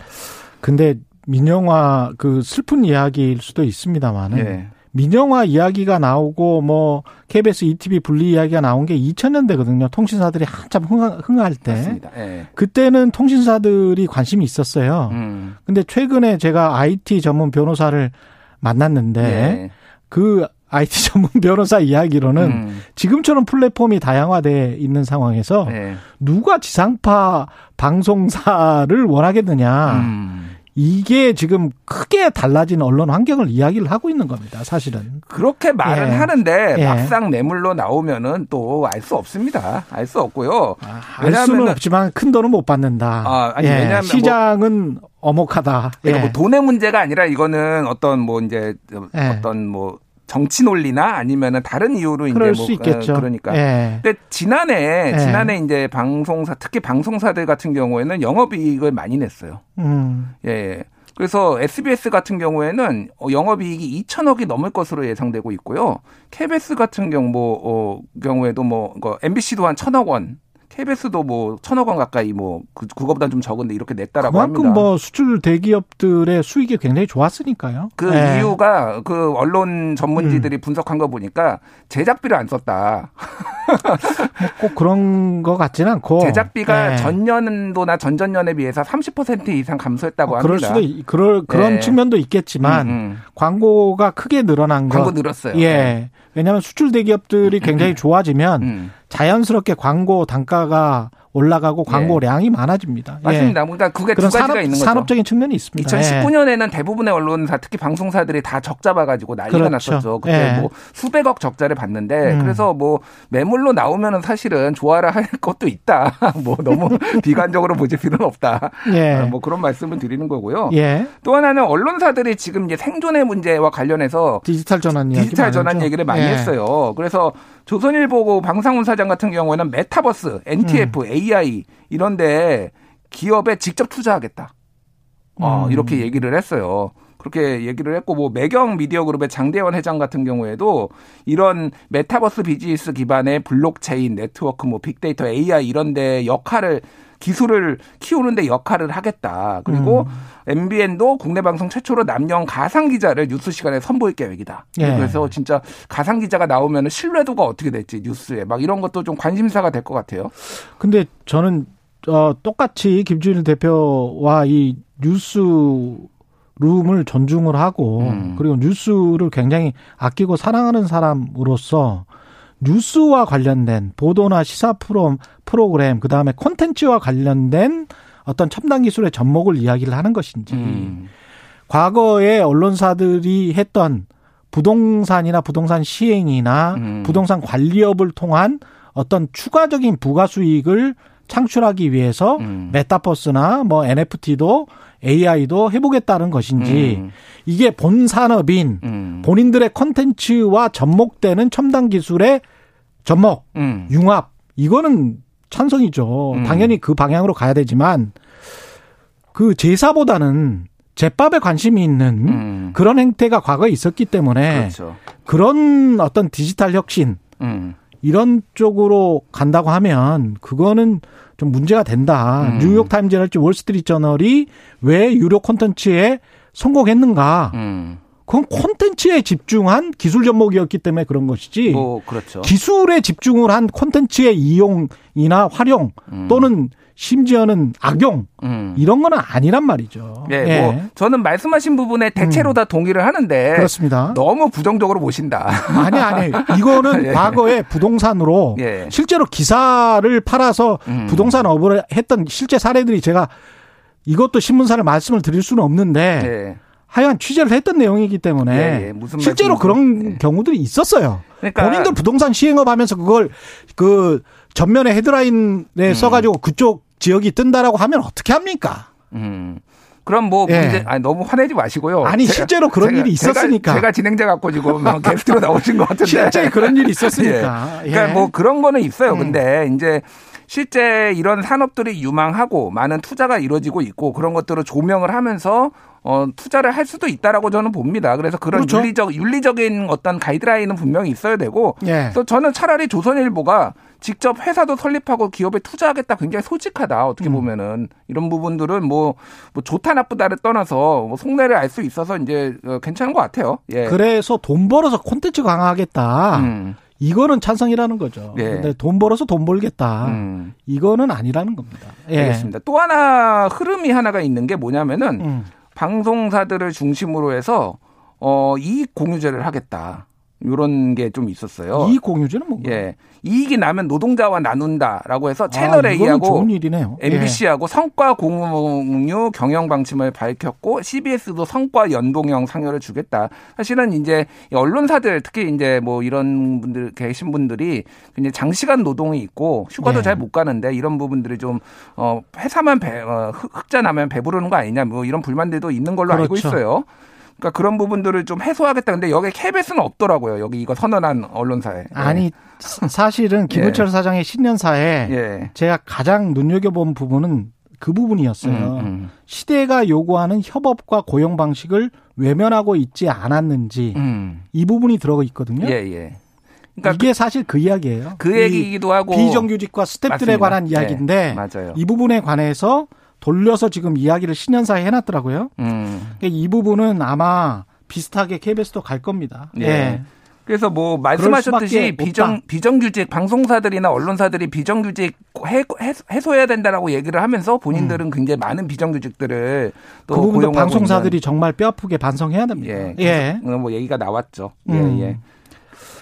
근데 민영화 그 슬픈 이야기일 수도 있습니다만은
예.
민영화 이야기가 나오고 뭐 KBS ETV 분리 이야기가 나온 게 2000년대거든요. 통신사들이 한참 흥하, 흥할 때.
맞습니다. 예.
그때는 통신사들이 관심이 있었어요.
음.
근데 최근에 제가 IT 전문 변호사를 만났는데
예.
그 IT 전문 변호사 이야기로는
음.
지금처럼 플랫폼이 다양화돼 있는 상황에서
예.
누가 지상파 방송사를 원하겠느냐.
음.
이게 지금 크게 달라진 언론 환경을 이야기를 하고 있는 겁니다. 사실은.
그렇게 말은
예.
하는데
예.
막상 뇌물로 나오면은 또 알 수 없습니다. 알 수 없고요.
알 수는 없지만 큰 돈은 못 받는다.
아, 아니,
예,
왜냐하면
시장은 어목하다.
그러니까
예.
뭐 돈의 문제가 아니라 이거는 어떤 뭐 이제
예.
어떤 뭐 정치 논리나 아니면은 다른 이유로 이제
뭐수 있겠죠.
어, 그러니까.
예.
근데 지난해
예.
지난해 이제 방송사 특히 방송사들 같은 경우에는 영업이익을 많이 냈어요.
음.
예, 예. 그래서 SBS 같은 경우에는 어, 영업이익이 2천억이 넘을 것으로 예상되고 있고요. KBS 같은 경우 뭐 어, 경우에도 뭐 MBC도 한 천억 원, KBS도 뭐 천억 원 가까이 뭐 그, 그거보다 좀 적은데 이렇게 냈다라고
그만큼
합니다.
뭐 수출 대기업들의 수익이 굉장히 좋았으니까요.
그
예.
이유가 그 언론 전문지들이 분석한 거 보니까 제작비를 안 썼다.
꼭 그런 것 같지는 않고
제작비가
예.
전년도나 전전년에 비해서 30% 이상 감소했다고
어, 그럴
합니다.
수도 있- 그럴 그런
예.
측면도 있겠지만
음, 음.
광고가 크게 늘어난 거
광고 늘었어요.
예.
네.
왜냐하면 수출 대기업들이 굉장히 좋아지면
음.
자연스럽게 광고 단가가 올라가고 광고량이 많아집니다. 예.
맞습니다. 그러니까 그게 두 가지가
산업,
있는 거죠.
산업적인 측면이 있습니다. 예.
2019년에는 대부분의 언론사, 특히 방송사들이 다 적자 봐가지고 난리가
그렇죠.
났었죠. 그때
예.
뭐 수백억 적자를 봤는데
음.
그래서 뭐 매물로 나오면은 사실은 좋아라 할 것도 있다. 뭐 너무 비관적으로 보실 필요는 없다.
예.
아, 뭐 그런 말씀을 드리는 거고요.
예.
또 하나는 언론사들이 지금 이제 생존의 문제와 관련해서
디지털 전환
디지털 전환. 얘기를 많이
예.
했어요. 그래서 조선일보 방상훈 사장 같은 경우에는 메타버스, NTF,
음.
AI 이런데 기업에 직접 투자하겠다. 어,
음.
이렇게 얘기를 했어요. 그렇게 얘기를 했고 뭐 매경 미디어 그룹의 장대원 회장 같은 경우에도 이런 메타버스 비즈니스 기반의 블록체인 네트워크 뭐 빅데이터 AI 이런 데 역할을 기술을 키우는데 역할을 하겠다. 그리고 MBN도 국내 방송 최초로 남녀 가상 기자를 뉴스 시간에 선보일 계획이다.
예.
그래서 진짜 가상 기자가 나오면 신뢰도가 어떻게 될지 뉴스에 막 이런 것도 좀 관심사가 될 것 같아요.
근데 저는 어, 똑같이 김준일 대표와 이 뉴스 룸을 존중을 하고
음.
그리고 뉴스를 굉장히 아끼고 사랑하는 사람으로서 뉴스와 관련된 보도나 시사 프로, 프로그램 그다음에 콘텐츠와 관련된 어떤 첨단 기술의 접목을 이야기를 하는 것인지
음.
과거에 언론사들이 했던 부동산이나 부동산 시행이나
음.
부동산 관리업을 통한 어떤 추가적인 부가 수익을 창출하기 위해서
음.
메타버스나 뭐 NFT도 AI도 해보겠다는 것인지
음.
이게 본 산업인
음.
본인들의 컨텐츠와 접목되는 첨단 기술의 접목,
음.
융합 이거는 찬성이죠.
음.
당연히 그 방향으로 가야 되지만 그 제사보다는 제밥에 관심이 있는
음.
그런 행태가 과거에 있었기 때문에
그렇죠.
그런 어떤 디지털 혁신
음.
이런 쪽으로 간다고 하면 그거는 좀 문제가 된다.
음.
뉴욕 타임즈랄지 월스트리트 저널이 왜 유료 콘텐츠에 성공했는가?
음.
그건 콘텐츠에 집중한 기술 접목이었기 때문에 그런 것이지.
뭐 그렇죠.
기술에 집중을 한 콘텐츠의 이용이나 활용
음.
또는 심지어는 악용
음.
이런 거는 아니란 말이죠.
예,
예.
뭐 저는 말씀하신 부분에 대체로 다 동의를 하는데
그렇습니다.
너무 부정적으로 보신다.
아니 아니 이거는
예.
과거에 부동산으로
예.
실제로 기사를 팔아서
음.
부동산 업을 했던 실제 사례들이 제가 이것도 신문사를 말씀을 드릴 수는 없는데
예.
하여간 취재를 했던 내용이기 때문에
예, 예.
실제로. 그런
예.
경우들이 있었어요.
그러니까
본인들 부동산 시행업 하면서 그걸 그 전면에 헤드라인에
음.
써가지고 그쪽 지역이 뜬다라고 하면 어떻게 합니까?
음. 그럼 뭐
예.
문제 아니 너무 화내지 마시고요.
아니, 실제로 그런 일이 있었으니까.
제가, 제가 진행자 갖고 지금 막 게스트로 나오신 것 같은데
실제 그런 일이 있었으니까.
예. 그러니까
예.
뭐 그런 거는 있어요.
음.
근데 이제 실제 이런 산업들이 유망하고 많은 투자가 이루어지고 있고 그런 것들을 조명을 하면서 어 투자를 할 수도 있다라고 저는 봅니다. 그래서 그런
그렇죠.
윤리적 윤리적인 어떤 가이드라인은 분명히 있어야 되고
예.
그래서 저는 차라리 조선일보가 직접 회사도 설립하고 기업에 투자하겠다 굉장히 솔직하다 어떻게 보면은 이런 부분들은 뭐, 뭐 좋다 나쁘다를 떠나서 뭐 속내를 알 수 있어서 이제 어, 괜찮은 것 같아요. 예.
그래서 돈 벌어서 콘텐츠 강화하겠다.
음.
이거는 찬성이라는 거죠.
예.
근데 돈 벌어서 돈 벌겠다.
음.
이거는 아니라는 겁니다. 예.
알겠습니다. 또 하나 흐름이 하나가 있는 게 뭐냐면은
음.
방송사들을 중심으로 해서 어 이익 공유제를 하겠다. 이런 게 좀 있었어요.
이익 공유제는 뭔가요?
예. 이익이 나면 노동자와 나눈다라고 해서
아,
채널
이거는
A하고
좋은 일이네요. 예.
MBC하고 성과 공유 경영 방침을 밝혔고 CBS도 성과 연동형 상여를 주겠다. 사실은 이제 언론사들 특히 이제 뭐 이런 분들 계신 분들이 굉장히 장시간 노동이 있고 휴가도
예.
잘못 가는데 이런 부분들이 좀 어 회사만 배, 어, 흑- 흑자 나면 배부르는 거 아니냐 뭐 이런 불만들도 있는 걸로 알고
그렇죠.
있어요. 그러니까 그런 부분들을 좀 해소하겠다. 근데 여기 KBS는 없더라고요. 여기 이거 선언한 언론사에.
아니 사- 사실은 김우철 사장의 신년사에
예.
제가 가장 눈여겨본 부분은 그 부분이었어요.
음, 음.
시대가 요구하는 협업과 고용 방식을 외면하고 있지 않았는지
음.
이 부분이 들어가 있거든요.
예, 예. 그러니까
이게 사실 그 이야기예요. 그이
얘기이기도 하고
비정규직과 스탭들에. 관한
예,
이야기인데
맞아요.
이 부분에 관해서 돌려서 지금 이야기를 신년사에 해놨더라고요.
음.
그러니까 이 부분은 아마 비슷하게 KBS도 갈 겁니다.
예.
예.
그래서 뭐 말씀하셨듯이. 비정 비정규직 방송사들이나 언론사들이 비정규직 해, 소해야 된다라고 얘기를 하면서 본인들은 굉장히 많은 비정규직들을 또
그 부분도 방송사들이 정말 뼈아프게 반성해야 됩니다.
있는,
예.
예, 뭐 얘기가 나왔죠.
음.
예, 예.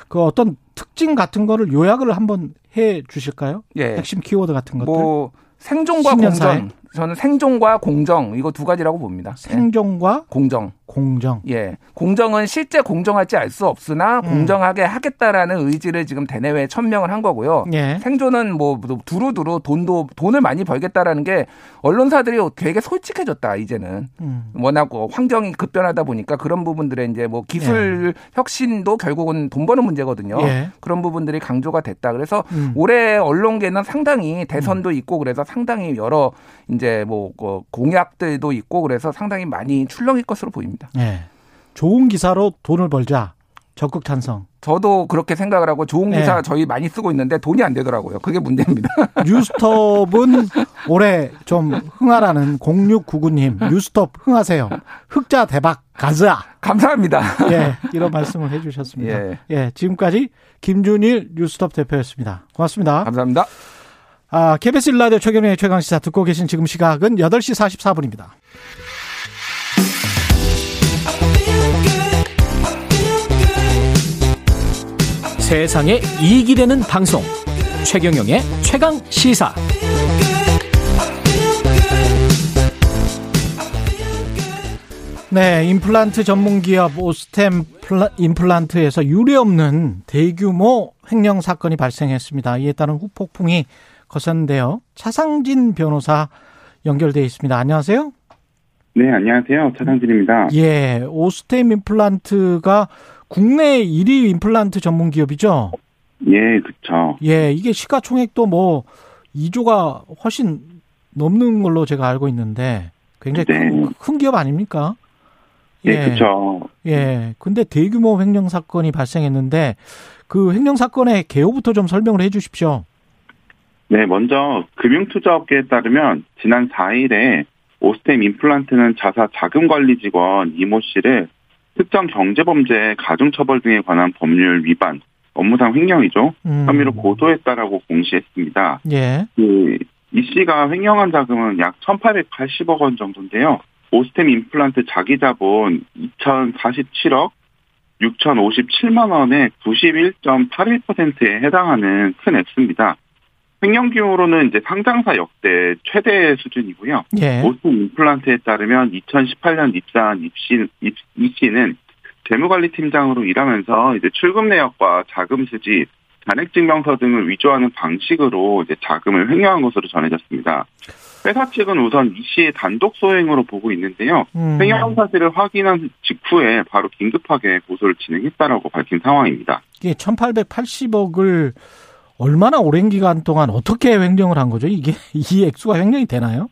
그 어떤 특징 같은 거를 요약을 한번 해 주실까요?
예.
핵심 키워드 같은 것들.
뭐 생존과? 공정. 저는 생존과 공정 이거 두 가지라고 봅니다. 예.
생존과
공정.
공정.
예. 공정은 실제 공정할지 알 수 없으나
음.
공정하게 하겠다라는 의지를 지금 대내외에 천명을 한 거고요.
예.
생존은 뭐 두루두루 돈도 돈을 많이 벌겠다라는 게 언론사들이 되게 솔직해졌다 이제는
음.
워낙 뭐 환경이 급변하다 보니까 그런 부분들에 이제 뭐 기술 혁신도 결국은 돈 버는 문제거든요.
예.
그런 부분들이 강조가 됐다. 그래서
음.
올해 언론계는 상당히 대선도 있고 그래서 상당히 여러 이제 뭐그 공약들도 있고 그래서 상당히 많이 출렁일 것으로 보입니다.
예. 좋은 기사로 돈을 벌자. 적극 찬성.
저도 그렇게 생각을 하고 좋은
예.
기사 저희 많이 쓰고 있는데 돈이 안 되더라고요. 그게 문제입니다.
뉴스톱은 올해 좀 흥하라는 0699님 뉴스톱 흥하세요. 흑자 대박 가자.
감사합니다.
예, 이런 말씀을 해주셨습니다.
예.
예, 지금까지 김준일 뉴스톱 대표였습니다. 고맙습니다.
감사합니다.
아, KBS 일라디오 최경영의 최강시사 듣고 계신 지금 시각은 8시 44분입니다.
세상에 이익이 되는 방송 최경영의 최강 시사
네, 임플란트 전문 기업 오스템 임플란트에서 유례 없는 대규모 횡령 사건이 발생했습니다. 이에 따른 후폭풍이 거셌는데요. 차상진 변호사 연결돼 있습니다. 안녕하세요.
네, 안녕하세요. 차상진입니다.
예, 오스템 임플란트가 국내 1위 임플란트 전문 기업이죠.
예, 그쵸.
예, 이게 시가총액도 뭐 2조가 훨씬 넘는 걸로 제가 알고 있는데 굉장히
네.
큰, 큰 기업 아닙니까?
네, 그쵸.
예. 근데 대규모 횡령 사건이 발생했는데 그 횡령 사건의 개요부터 좀 설명을 해 주십시오.
네, 먼저 금융투자업계에 따르면 지난 4일에 오스템 임플란트는 자사 자금관리 직원 이모 씨를 특정 경제범죄 가중처벌 등에 관한 법률 위반, 업무상 횡령이죠.
음.
혐의로 고소했다라고 공시했습니다.
예.
그, 이 씨가 횡령한 자금은 약 1,880억 원 정도인데요. 오스템 임플란트 자기 자본 2,047억 6,057만 원의 91.81%에 해당하는 큰 액수입니다. 횡령 규모로는 이제 상장사 역대 최대 수준이고요.
예.
오스템 임플란트에 따르면 2018년 입사한 입씨, 입, 이 씨는 재무관리팀장으로 일하면서 이제 출금 내역과 자금 수지, 잔액증명서 등을 위조하는 방식으로 이제 자금을 횡령한 것으로 전해졌습니다. 회사 측은 우선 이 씨의 단독 소행으로 보고 있는데요.
음.
횡령 사실을 확인한 직후에 바로 긴급하게 고소를 진행했다라고 밝힌 상황입니다.
이게 1880억을 얼마나 오랜 기간 동안 어떻게 횡령을 한 거죠? 이게 이 액수가 횡령이 되나요?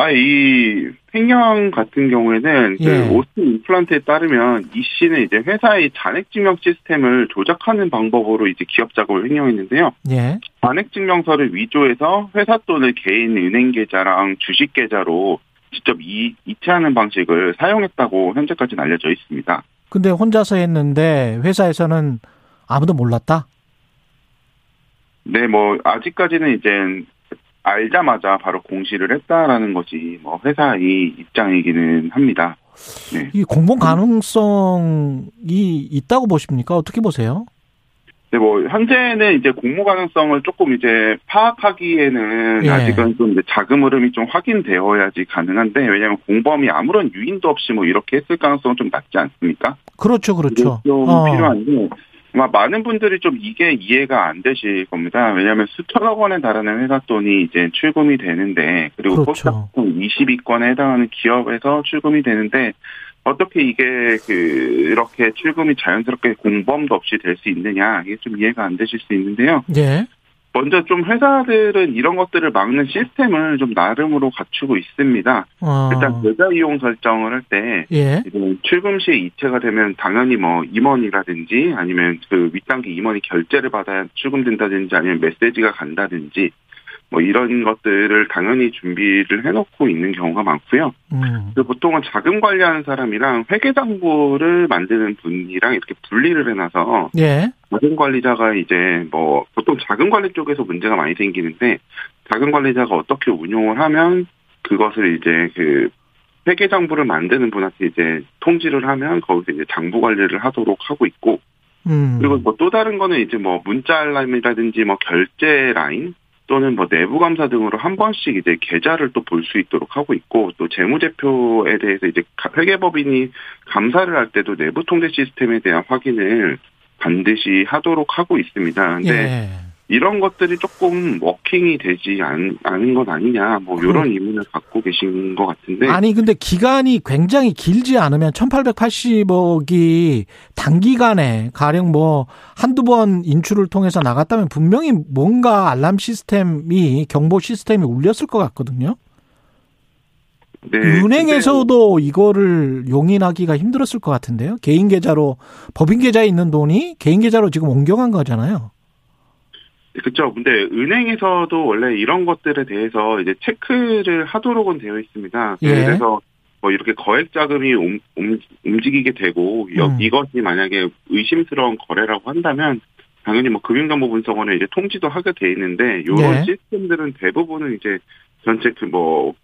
아, 이 횡령 같은 경우에는 그
예.
오스틴 임플란트에 따르면 이 씨는 이제 회사의 잔액 증명 시스템을 조작하는 방법으로 이제 기업 자금을 횡령했는데요.
예.
잔액 증명서를 위조해서 회사 돈을 개인 은행 계좌랑 주식 계좌로 직접 이, 이체하는 방식을 사용했다고 현재까지는 알려져 있습니다.
근데 혼자서 했는데 회사에서는 아무도 몰랐다?
네, 뭐 아직까지는 이제 알자마자 바로 공시를 했다라는 것이 뭐 회사의 입장이기는 합니다. 네.
이 공범 가능성이 있다고 보십니까? 어떻게 보세요?
네, 뭐 현재는 이제 공모 가능성을 조금 이제 파악하기에는
예.
아직은 좀 이제 자금 흐름이 좀 확인되어야지 가능한데 왜냐하면 공범이 아무런 유인도 없이 뭐 이렇게 했을 가능성은 좀 낮지 않습니까?
그렇죠, 그렇죠.
좀
어.
필요한데 아마 많은 분들이 좀 이게 이해가 안 되실 겁니다. 왜냐하면 수천억 원에 달하는 회사 돈이 이제 출금이 되는데 그리고
그렇죠.
코스닥 22건에 해당하는 기업에서 출금이 되는데 어떻게 이게 그 이렇게 출금이 자연스럽게 공범도 없이 될 수 있느냐 이게 좀 이해가 안 되실 수 있는데요.
예.
먼저 좀 회사들은 이런 것들을 막는 시스템을 좀 나름으로 갖추고 있습니다.
어.
일단 계좌 이용 설정을 할때
예.
출금 시에 이체가 되면 당연히 뭐 임원이라든지 아니면 그 윗단계 임원이 결제를 받아야 출금된다든지 아니면 메시지가 간다든지 뭐 이런 것들을 당연히 준비를 해놓고 있는 경우가 많고요.
음.
그 보통은 자금 관리하는 사람이랑 회계장부를 만드는 분이랑 이렇게 분리를 해놔서
예.
자금 관리자가 이제 뭐 보통 자금 관리 쪽에서 문제가 많이 생기는데 자금 관리자가 어떻게 운용을 하면 그것을 이제 그 회계장부를 만드는 분한테 이제 통지를 하면 거기서 이제 장부 관리를 하도록 하고 있고
음.
그리고 뭐 또 다른 거는 이제 뭐 문자 알람이라든지 뭐 결제 라인 또는 뭐 내부 감사 등으로 한 번씩 이제 계좌를 또 볼 수 있도록 하고 있고 또 재무제표에 대해서 이제 가- 회계법인이 감사를 할 때도 내부 통제 시스템에 대한 확인을 반드시 하도록 하고 있습니다. 근데
예.
이런 것들이 조금 워킹이 되지 않, 않은 것 아니냐 뭐 이런 의문을 갖고 계신 것 같은데
아니 근데 기간이 굉장히 길지 않으면 1880억이 단기간에 가령 뭐 한두 번 인출을 통해서 나갔다면 분명히 뭔가 알람 시스템이 경보 시스템이 울렸을 것 같거든요.
네,
은행에서도 이거를 용인하기가 힘들었을 것 같은데요. 개인 계좌로 법인 계좌에 있는 돈이 개인 계좌로 지금 옮겨간 거잖아요.
그렇죠. 근데 은행에서도 원래 이런 것들에 대해서 이제 체크를 하도록은 되어 있습니다.
예.
그래서 뭐 이렇게 거액 자금이 움, 움- 움직이게 되고 여-
음.
이것이 만약에 의심스러운 거래라고 한다면 당연히 뭐 금융정보 분석원에 이제 통지도 하게 돼 있는데 이런
예.
시스템들은 대부분은 이제 전체 그 뭐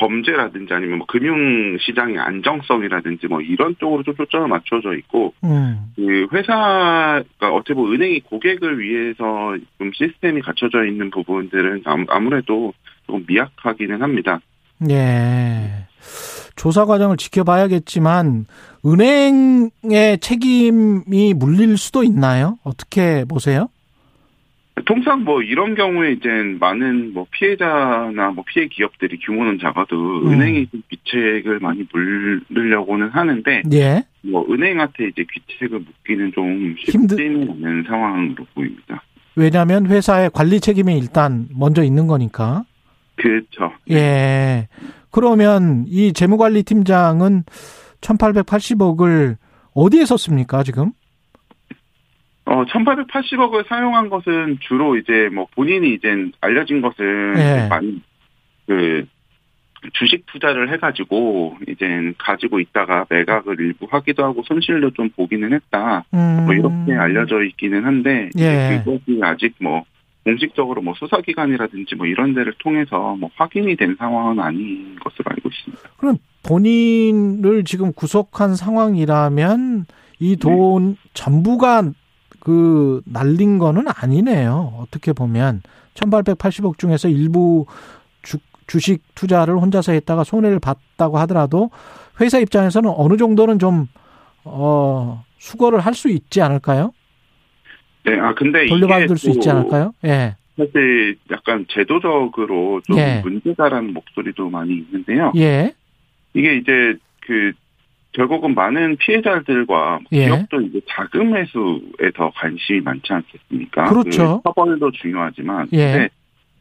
범죄라든지 아니면 뭐 금융시장의 안정성이라든지 뭐 이런 쪽으로 좀 초점을 맞춰져 있고
음.
그 회사가 어떻게 보면 은행이 고객을 위해서 좀 시스템이 갖춰져 있는 부분들은 아무- 아무래도 조금 미약하기는 합니다.
예. 조사 과정을 지켜봐야겠지만 은행의 책임이 물릴 수도 있나요? 어떻게 보세요?
통상 뭐 이런 경우에 이제 많은 뭐 피해자나 뭐 피해 기업들이 규모는 작아도
음.
은행이 좀 귀책을 많이 물으려고는 하는데
예.
뭐 은행한테 이제 귀책을 묻기는 좀
힘들-
쉽지는 않은 상황으로 보입니다.
왜냐하면 회사의 관리 책임이 일단 먼저 있는 거니까.
그렇죠.
예. 그러면 이 재무관리 팀장은 1880억을 어디에 썼습니까, 지금?
어, 1880억을 사용한 것은 주로 이제 뭐 본인이 이제 알려진 것은
예.
이제 많이 그 주식 투자를 해가지고 이제 가지고 있다가 매각을 일부 하기도 하고 손실도 좀 보기는 했다.
음.
뭐 이렇게 알려져 있기는 한데
예.
그것이 아직 뭐 공식적으로 뭐 수사기관이라든지 뭐 이런 데를 통해서 뭐 확인이 된 상황은 아닌 것으로 알고 있습니다.
그럼 본인을 지금 구속한 상황이라면 이돈 전부가 그 날린 거는 아니네요. 어떻게 보면 1880억 중에서 일부 주, 주식 투자를 혼자서 했다가 손해를 봤다고 하더라도 회사 입장에서는 어느 정도는 좀 어, 수거를 할 수 있지 않을까요?
네, 아 근데
돌려받을
이게
수 있지
또
않을까요? 예.
사실 약간 제도적으로 좀
예.
문제다라는 목소리도 많이 있는데요.
예.
이게 이제 그 결국은 많은 피해자들과
예.
기업도 이제 자금 회수에 더 관심이 많지 않겠습니까?
그렇죠.
그 처벌도 중요하지만
예.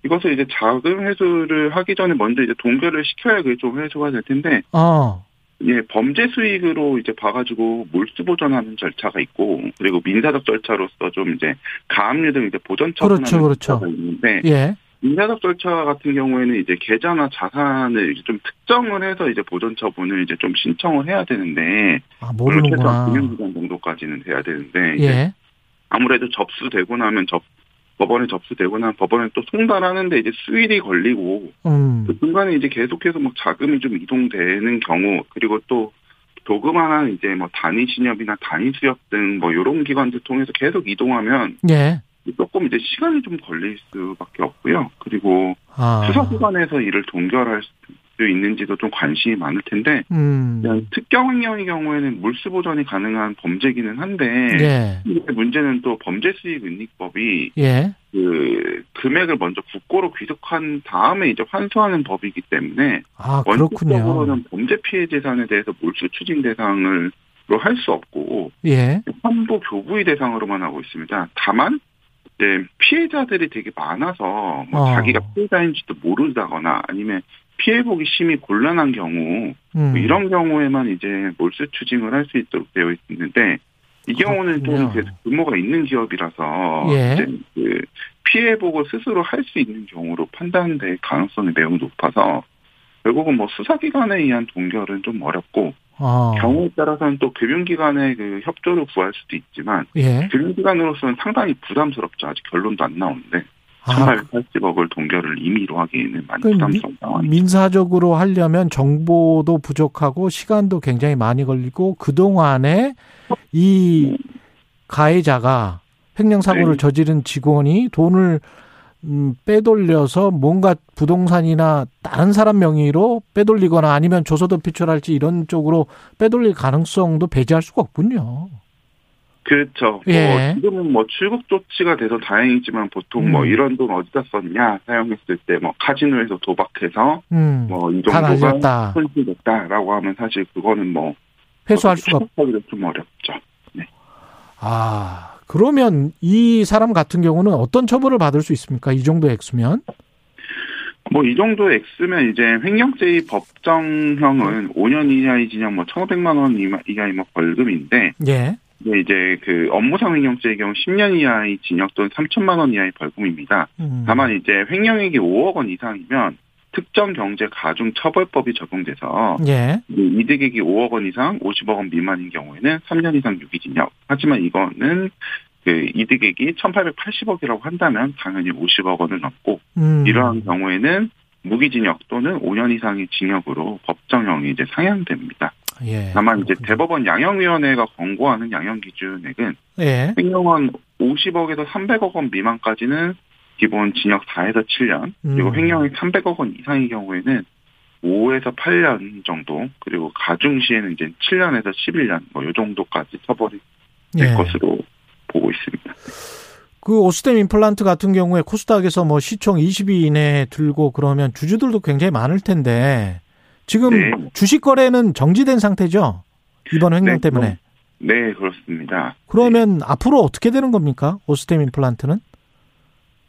이것을 이제 자금 회수를 하기 전에 먼저 이제 동결을 시켜야 그게 좀 회수가 될 텐데
어.
예, 범죄 수익으로 이제 봐가지고 몰수 보전하는 절차가 있고, 그리고 민사적 절차로서 좀 이제 가압류 등 이제 보전 처분하는
그렇죠, 그렇죠.
절차가 있는데,
예.
민사적 절차 같은 경우에는 이제 계좌나 자산을 이제 좀 특정을 해서 이제 보전 처분을 이제 좀 신청을 해야 되는데,
아,
물론
모르는구나.
최소한 9년기간 정도까지는 돼야 되는데,
예.
아무래도 접수되고 나면 접 법원에 접수되고 나면 법원에 또 송달하는데 이제 수일이 걸리고
음.
그 중간에 이제 계속해서 뭐 자금이 좀 이동되는 경우 그리고 또 조그마한 이제 뭐 단위 신협이나 단위 수협 등 뭐 이런 기관들 통해서 계속 이동하면
예.
조금 이제 시간이 좀 걸릴 수밖에 없고요. 그리고
아.
수사 기관에서 이를 동결할 수 있는지도 좀 관심이 많을 텐데
음.
특경 횡령의 경우에는 물수 보전이 가능한 범죄기는 한데
예.
문제는 또 범죄 수익 은닉법이
예.
그 금액을 먼저 국고로 귀속한 다음에 이제 환수하는 법이기 때문에
아.
원칙적으로는 범죄 피해 재산에 대해서 몰수 추징 대상을 할수 없고
예.
환부 교부의 대상으로만 하고 있습니다. 다만 이제 피해자들이 되게 많아서 뭐
어.
자기가 피해자인지도 모르다거나 아니면 피해 보기 심히 곤란한 경우
음.
뭐 이런 경우에만 이제 몰수 추징을 할 수 있도록 되어 있는데 이 경우는 좀
그렇군요.
계속 규모가 있는 기업이라서
예.
이제 그 피해 보고 스스로 할 수 있는 경우로 판단될 가능성이 매우 높아서 결국은 뭐 수사기관에 의한 동결은 좀 어렵고
어.
경우에 따라서는 또 금융기관의 그 협조를 구할 수도 있지만
예.
금융기관으로서는 상당히 부담스럽죠. 아직 결론도 안 나오는데
아,
1880억을 동결을 임의로 하기에는 많이
그
부담스러운 상황이
민사적으로 하려면 정보도 부족하고 시간도 굉장히 많이 걸리고 그동안에 이 가해자가 횡령사고를
네.
저지른 직원이 돈을 음, 빼돌려서 뭔가 부동산이나 다른 사람 명의로 빼돌리거나 아니면 조서도 피출할지 이런 쪽으로 빼돌릴 가능성도 배제할 수가 없군요.
그렇죠.
예.
뭐 지금은 뭐 출국 조치가 돼서 다행이지만 보통 뭐
음.
이런 돈 어디다 썼냐 사용했을 때 뭐 카지노에서 도박해서
음, 뭐이다
정도가. 손실됐다라고 하면 사실 그거는 뭐
회수할 수가 없.
하기가 좀 어렵죠.
아, 그러면 이 사람 같은 경우는 어떤 처벌을 받을 수 있습니까? 이 정도 액수면?
뭐 이 정도 액수면 이제 횡령죄의 법정형은 5년 이하의 징역 뭐 1,500만 원 이하- 이하의 뭐 벌금인데
예.
근데 이제 그 업무상 횡령죄의 경우 10년 이하의 징역 또는 3천만 원 이하의 벌금입니다.
음.
다만 이제 횡령액이 5억 원 이상이면 특정 경제 가중 처벌법이 적용돼서
예.
이 이득액이 5억 원 이상 50억 원 미만인 경우에는 3년 이상 유기징역. 하지만 이거는 그 이득액이 1,880억이라고 한다면 당연히 50억 원을 넘고
음.
이러한 경우에는 무기징역 또는 5년 이상의 징역으로 법정형이 이제 상향됩니다.
예.
다만 이제 대법원 양형위원회가 권고하는 양형 기준액은
예.
횡령원 50억에서 300억 원 미만까지는 기본 징역 4에서 7년, 그리고
음.
횡령액 300억 원 이상의 경우에는 5에서 8년 정도, 그리고 가중 시에는 이제 7년에서 11년, 뭐 요 정도까지 처벌이 될
예.
것으로 보고 있습니다.
그 오스템 임플란트 같은 경우에 코스닥에서 뭐 시총 20위 이내에 들고 그러면 주주들도 굉장히 많을 텐데 지금
네.
주식 거래는 정지된 상태죠? 이번 횡령
네,
때문에.
네, 그렇습니다.
그러면 앞으로 어떻게 되는 겁니까? 오스템 임플란트는?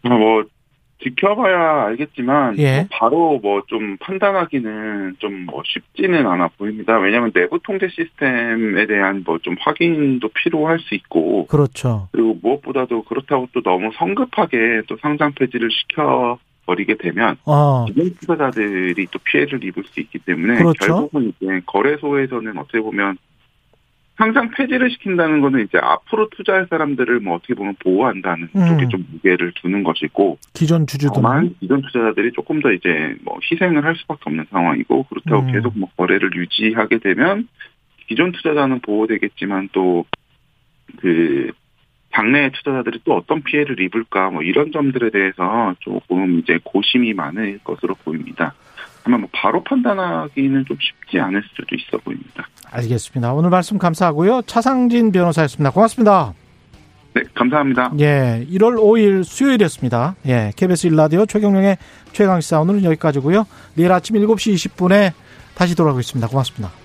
아, 뭐 지켜봐야 알겠지만
예.
뭐 바로 뭐 좀 판단하기는 좀 뭐 쉽지는 않아 보입니다. 왜냐하면 내부 통제 시스템에 대한 뭐 좀 확인도 필요할 수 있고
그렇죠.
그리고 무엇보다도 그렇다고 또 너무 성급하게 또 상장 폐지를 시켜 버리게 되면
어.
기존 투자자들이 또 피해를 입을 수 있기 때문에
그렇죠.
결국은 이제 거래소에서는 어떻게 보면 상장 폐지를 시킨다는 거는 이제 앞으로 투자할 사람들을 뭐 어떻게 보면 보호한다는
음.
쪽에 좀 무게를 두는 것이고
기존 주주들.
다만 기존 투자자들이 조금 더 이제 뭐 희생을 할 수밖에 없는 상황이고 그렇다고
음.
계속 뭐 거래를 유지하게 되면 기존 투자자는 보호되겠지만 또그 장내 투자자들이 또 어떤 피해를 입을까 뭐 이런 점들에 대해서 조금 이제 고심이 많을 것으로 보입니다. 다만 뭐 바로 판단하기는 좀 쉽지 않을 수도 있어 보입니다.
알겠습니다. 오늘 말씀 감사하고요. 차상진 변호사였습니다. 고맙습니다.
네, 감사합니다.
예, 1월 5일 수요일이었습니다. 예, KBS 1라디오 최경령의 최강시사 오늘은 여기까지고요. 내일 아침 7시 20분에 다시 돌아오겠습니다. 고맙습니다.